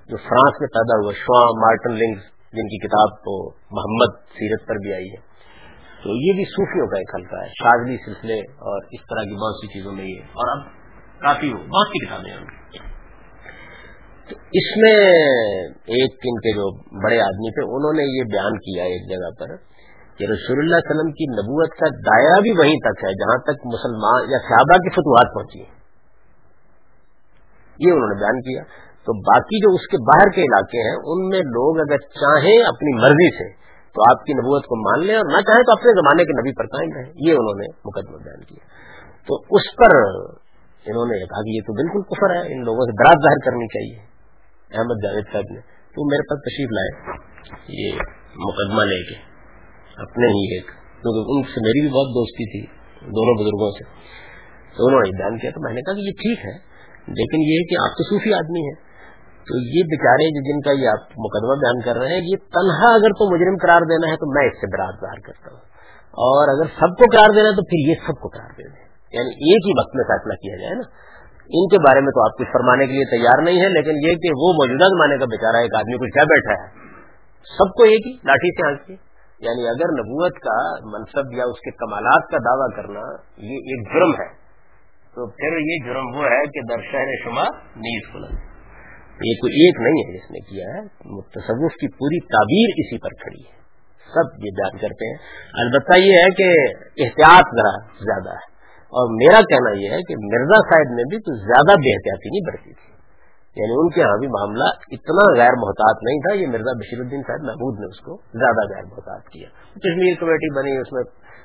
جو فرانس میں پیدا ہوا، شواں، مارٹن لنگز، جن کی کتاب تو محمد سیرت پر بھی آئی ہے۔ تو یہ بھی صوفیوں کا ایک حلقہ ہے، شاذلی سلسلے اور اس طرح کی بہت سی چیزوں میں یہ۔ اور اب کافی ہو، بہت سی کتابیں ہیں۔ تو اس میں ایک ان کے جو بڑے آدمی تھے، انہوں نے یہ بیان کیا ایک جگہ پر کہ رسول اللہ علیہ وسلم کی نبوت کا دائرہ بھی وہیں تک ہے، جہاں تک مسلمان یا صحابہ کی فتوحات پہنچی یہ انہوں نے بیان کیا۔ تو باقی جو اس کے باہر کے علاقے ہیں، ان میں لوگ اگر چاہیں اپنی مرضی سے تو آپ کی نبوت کو مان لیں، اور نہ چاہیں تو اپنے زمانے کے نبی پر قائم رہیں۔ یہ انہوں نے مقدمہ بیان کیا۔ تو اس پر انہوں نے کہا کہ یہ تو بالکل کفر ہے، ان لوگوں سے دراد ظاہر کرنی چاہیے۔ احمد جاوید صاحب نے، تو میرے پاس تشریف لائے یہ مقدمہ لے کے، اپنے ہی ایک، کیونکہ ان سے میری بھی بہت دوستی تھی، دونوں بزرگوں سے۔ تو انہوں نے بیان کیا، تو میں نے کہا کہ یہ ٹھیک ہے، لیکن یہ کہ آپ تو صوفی آدمی ہیں۔ تو یہ بیچارے جن کا یہ آپ مقدمہ بیان کر رہے ہیں، یہ تنہا اگر تو مجرم قرار دینا ہے، تو میں اس سے براد ظاہر کرتا ہوں۔ اور اگر سب کو قرار دینا ہے، تو پھر یہ سب کو قرار دے دیں۔ یعنی ایک ہی وقت میں فیصلہ کیا جائے نا۔ ان کے بارے میں تو آپ کچھ فرمانے کے لیے تیار نہیں ہے لیکن یہ کہ وہ موجودہ زمانے کا بیچارہ ایک آدمی کچھ کیا بیٹھا ہے، سب کو ایک ہی لاٹھی سے آنکھ یعنی اگر نبوت کا منصب یا اس کے کمالات کا دعویٰ کرنا یہ ایک جرم ہے، تو پھر یہ جرم وہ ہے کہ در شہر شما نیز بلند یہ کوئی ایک نہیں ہے جس نے کیا ہے تصوف کی پوری تعبیر اسی پر کھڑی ہے۔ سب یہ بیان کرتے ہیں۔ البتہ یہ ہے کہ احتیاط ذرا زیادہ ہے۔ اور میرا کہنا یہ ہے کہ مرزا صاحب نے بھی تو زیادہ بے احتیاطی نہیں برتی تھی۔ یعنی ان کے ہاں بھی معاملہ اتنا غیر محتاط نہیں تھا، یہ مرزا بشیر الدین صاحب محمود نے اس کو زیادہ غیر محتاط کیا۔ کشمیر کمیٹی بنی، اس میں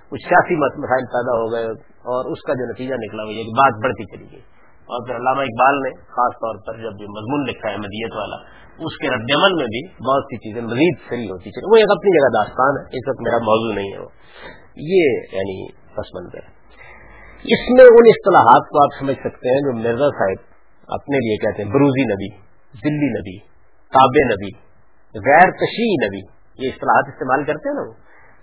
کچھ سیاسی مسائل پیدا ہو گئے اور اس کا جو نتیجہ نکلا وہ یہ بات بڑھتی چلی گئی۔ اور پھر علامہ اقبال نے خاص طور پر جب یہ مضمون لکھا ہے مدیت والا، اس کے رد عمل میں بھی بہت سی چیزیں مزید سری ہوتی چلی۔ وہ ایک اپنی جگہ داستان ہے، اس وقت میرا موضوع نہیں ہے وہ۔ یہ یعنی پس منظر ہے۔ اس میں ان اصطلاحات کو آپ سمجھ سکتے ہیں جو مرزا صاحب اپنے لیے کہتے ہیں، بروزی نبی دلی نبی تاب نبی، غیر تشیع نبی، یہ اصطلاحات استعمال کرتے ہیں نا وہ؟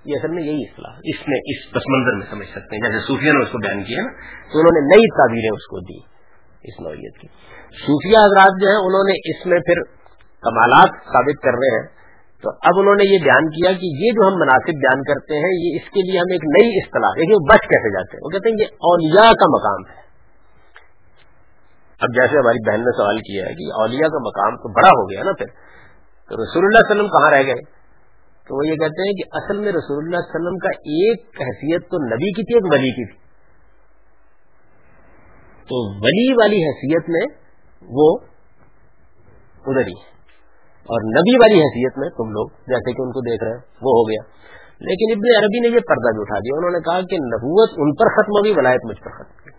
یہ اصل میں یہی اصطلاح اس میں اس پس منظر میں سمجھ سکتے ہیں۔ جیسے صوفیہ نے اس کو بیان کیا نا، تو انہوں نے نئی تعبیریں اس کو دی اس نوعیت کی۔ صوفیہ حضرات جو ہیں، انہوں نے اس میں پھر کمالات ثابت کر رہے ہیں۔ تو اب انہوں نے یہ بیان کیا کہ یہ جو ہم مناسب بیان کرتے ہیں، یہ اس کے لیے ہم ایک نئی اصطلاح دیکھیے بچ کیسے جاتے ہیں۔ وہ کہتے ہیں یہ اولیاء کا مقام ہے۔ اب جیسے ہماری بہن نے سوال کیا ہے کہ اولیاء کا مقام تو بڑا ہو گیا نا پھر، تو رسول اللہ علیہ وسلم کہاں رہ گئے؟ تو وہ یہ کہتے ہیں کہ اصل میں رسول اللہ علیہ وسلم کا ایک حیثیت تو نبی کی تھی، ایک ولی کی تھی۔ تو ولی والی حیثیت میں وہ ادھر ہی۔ ہے اور نبی والی حیثیت میں تم لوگ جیسے کہ ان کو دیکھ رہے ہیں، وہ ہو گیا۔ لیکن ابن عربی نے یہ پردہ بھی اٹھا دیا، انہوں نے کہا کہ نبوت ان پر ختم ہوگی، ولایت مجھ پر ختم ہوگی۔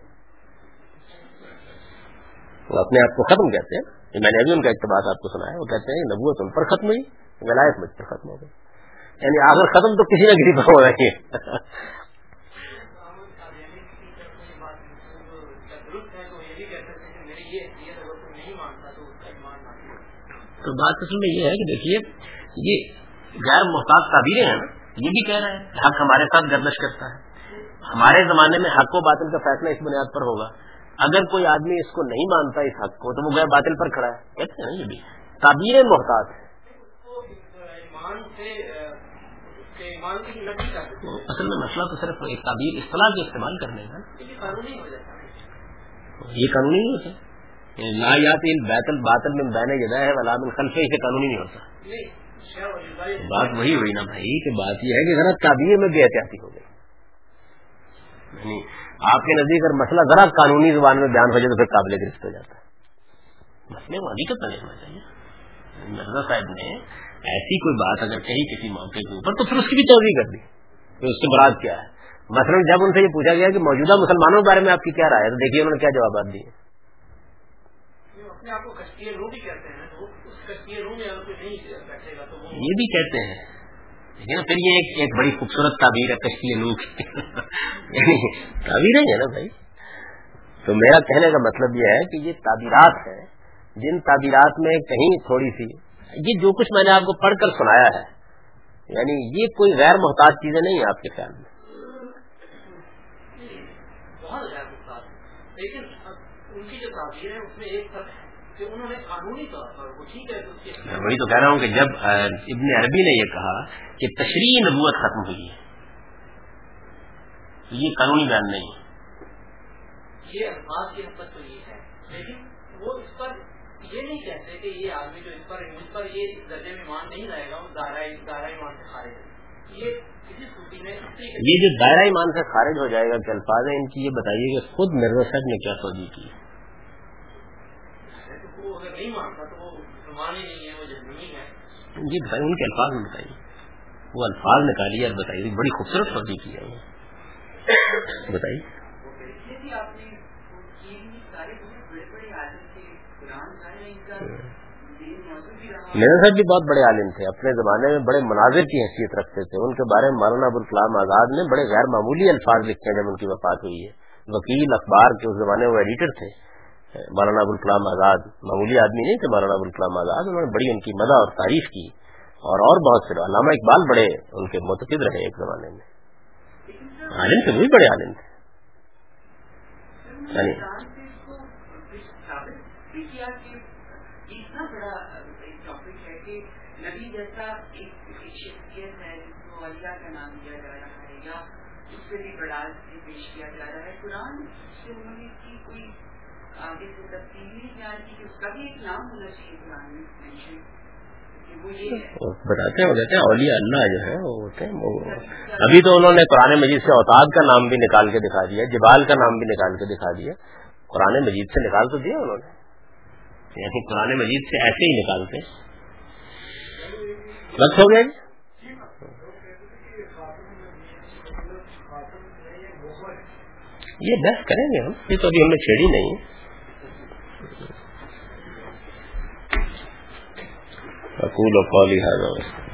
وہ اپنے آپ کو ختم کہتے ہیں۔ میں نے ابھی ان کا اقتباس آپ کو سنا ہے، وہ کہتے ہیں نبوت ان پر ختم ہوئی، ولایت مجھ پر ختم ہو گئی۔ یعنی آخر ختم تو کسی نہ کسی پر ہو رہی ہے۔ تو بات اصل میں یہ ہے کہ دیکھیے، یہ غیر محتاط تعبیریں ہیں نا، یہ بھی کہہ رہے ہیں، حق ہمارے ساتھ گردش کرتا ہے۔ ہمارے زمانے میں حق و باطل کا فیصلہ اس بنیاد پر ہوگا۔ اگر کوئی آدمی اس کو نہیں مانتا اس حق کو، تو وہ غیر باطل پر کھڑا ہے۔ کہتے ہیں نا یہ بھی۔ تعبیریں محتاط ہے اصل میں مسئلہ تو صرف ایک تعبیر، اصطلاح کے استعمال کرنے کا۔ یہ قانونی نہیں ہوتا۔ لا یات بیتل باطل میں بین جدا ہے ولا من خلفے سے قانونی نہیں ہوتا۔ بات وہی ہوئی نا بھائی کہ بات یہ ہے کہ ذرا تعبیر میں بے احتیاطی ہو گئی۔ یعنی آپ کے نزدیک اگر مسئلہ ذرا قانونی زبان میں بیان ہو جائے تو پھر قابل گرفت ہو جاتا ہے۔ مسئلے کو حقیقت نہیں ہونا چاہیے۔ مرزا صاحب نے ایسی کوئی بات اگر کہی کسی موقع کے اوپر تو پھر اس کی بھی توضیع کر دی کہ اس سے مراد کیا ہے۔ مثلا جب ان سے یہ پوچھا گیا کہ موجودہ مسلمانوں کے بارے میں آپ کی کیا رائے ہے، تو دیکھیے انہوں نے کیا جوابات دیے۔ یہ بھی کہتے ہیں۔ لیکن پھر یہ ایک ایک بڑی خوبصورت تعبیر ہے کشتی نو کی۔ یعنی تعبیر ہے نا بھائی۔ تو میرا کہنے کا مطلب یہ ہے کہ یہ تعبیرات ہیں۔ جن تعبیرات میں کہیں تھوڑی سی یہ جو کچھ میں نے آپ کو پڑھ کر سنایا ہے یعنی یہ کوئی غیر محتاط چیزیں نہیں ہیں آپ کے خیال میں۔ لیکن ان کی جو تعبیر ہے اس میں ایک وہی تو کہہ رہا ہوں کہ جب ابن عربی نے یہ کہا کہ تشریح نبوت ختم ہوئی ہے یہ قانونی بیان نہیں یہ الفاظ کی حد تو یہ ہے لیکن وہ اس پر یہ نہیں کہتے کہ یہ آدمی جو اس پر اس پر یہ درجے میں مان نہیں رہے گا وہ دائرہ ایمان سے خارج ہے۔ یہ جو دائرہ ایمان سے خارج ہو جائے گا کہ الفاظ ہیں ان کی یہ بتائیے کہ خود مرزا صاحب نے کیا سوچی کی۔ نہیں مانتا تو وہ مسلمان ہی نہیں ہے وہ جنگی ہے۔ جی بھائی ان کے الفاظ میں بتائیے۔ وہ الفاظ نکالیے اور بتائیے۔ بڑی خوبصورت فردی کی ہے۔ بتائیے۔ میرے صاحب بھی بہت بڑے عالم تھے۔ اپنے زمانے میں بڑے مناظر کی حیثیت رکھتے تھے۔ ان کے بارے میں مولانا ابوالکلام آزاد نے بڑے غیر معمولی الفاظ لکھے ہیں جب ان کی وفات ہوئی ہے۔ وکیل اخبار کے اس زمانے وہ ایڈیٹر تھے۔ مولانا ابوالکلام آزاد، معمولی آدمی نہیں تھے مولانا ابوالکلام آزاد، انہوں نے بڑی ان کی مدع اور تعریف کی اور اور بہت سے علامہ اقبال بڑے ان کے متقد رہے ایک زمانے میں۔ عالم تھے، وہی بڑے عالم تھے۔ یعنی جیسا ایک شخصیت ہے جس کو اللہ کا نام دیا جا رہا ہے یا اس سے بھی بڑا پیش کیا جا رہا ہے۔ قرآن سے انہوں نے کی کوئی آگے سے اس کا بھی ایک نام ہونا چاہیے میں بتاتے ہیں کہتے ہیں اولیاء اللہ جو ہے وہ ہوتے ہیں ابھی تو انہوں نے قرآن مجید سے اوتاد کا نام بھی نکال کے دکھا دیا جبال کا نام بھی نکال کے دکھا دیا۔ قرآن مجید سے نکال تو دیا انہوں نے۔ یعنی قرآن مجید سے ایسے ہی نکالتے۔ بس ہو گیا یہ بحث کریں گے ہم یہ تو ابھی ہم نے چھیڑی نہیں۔ اقول قولی هذا.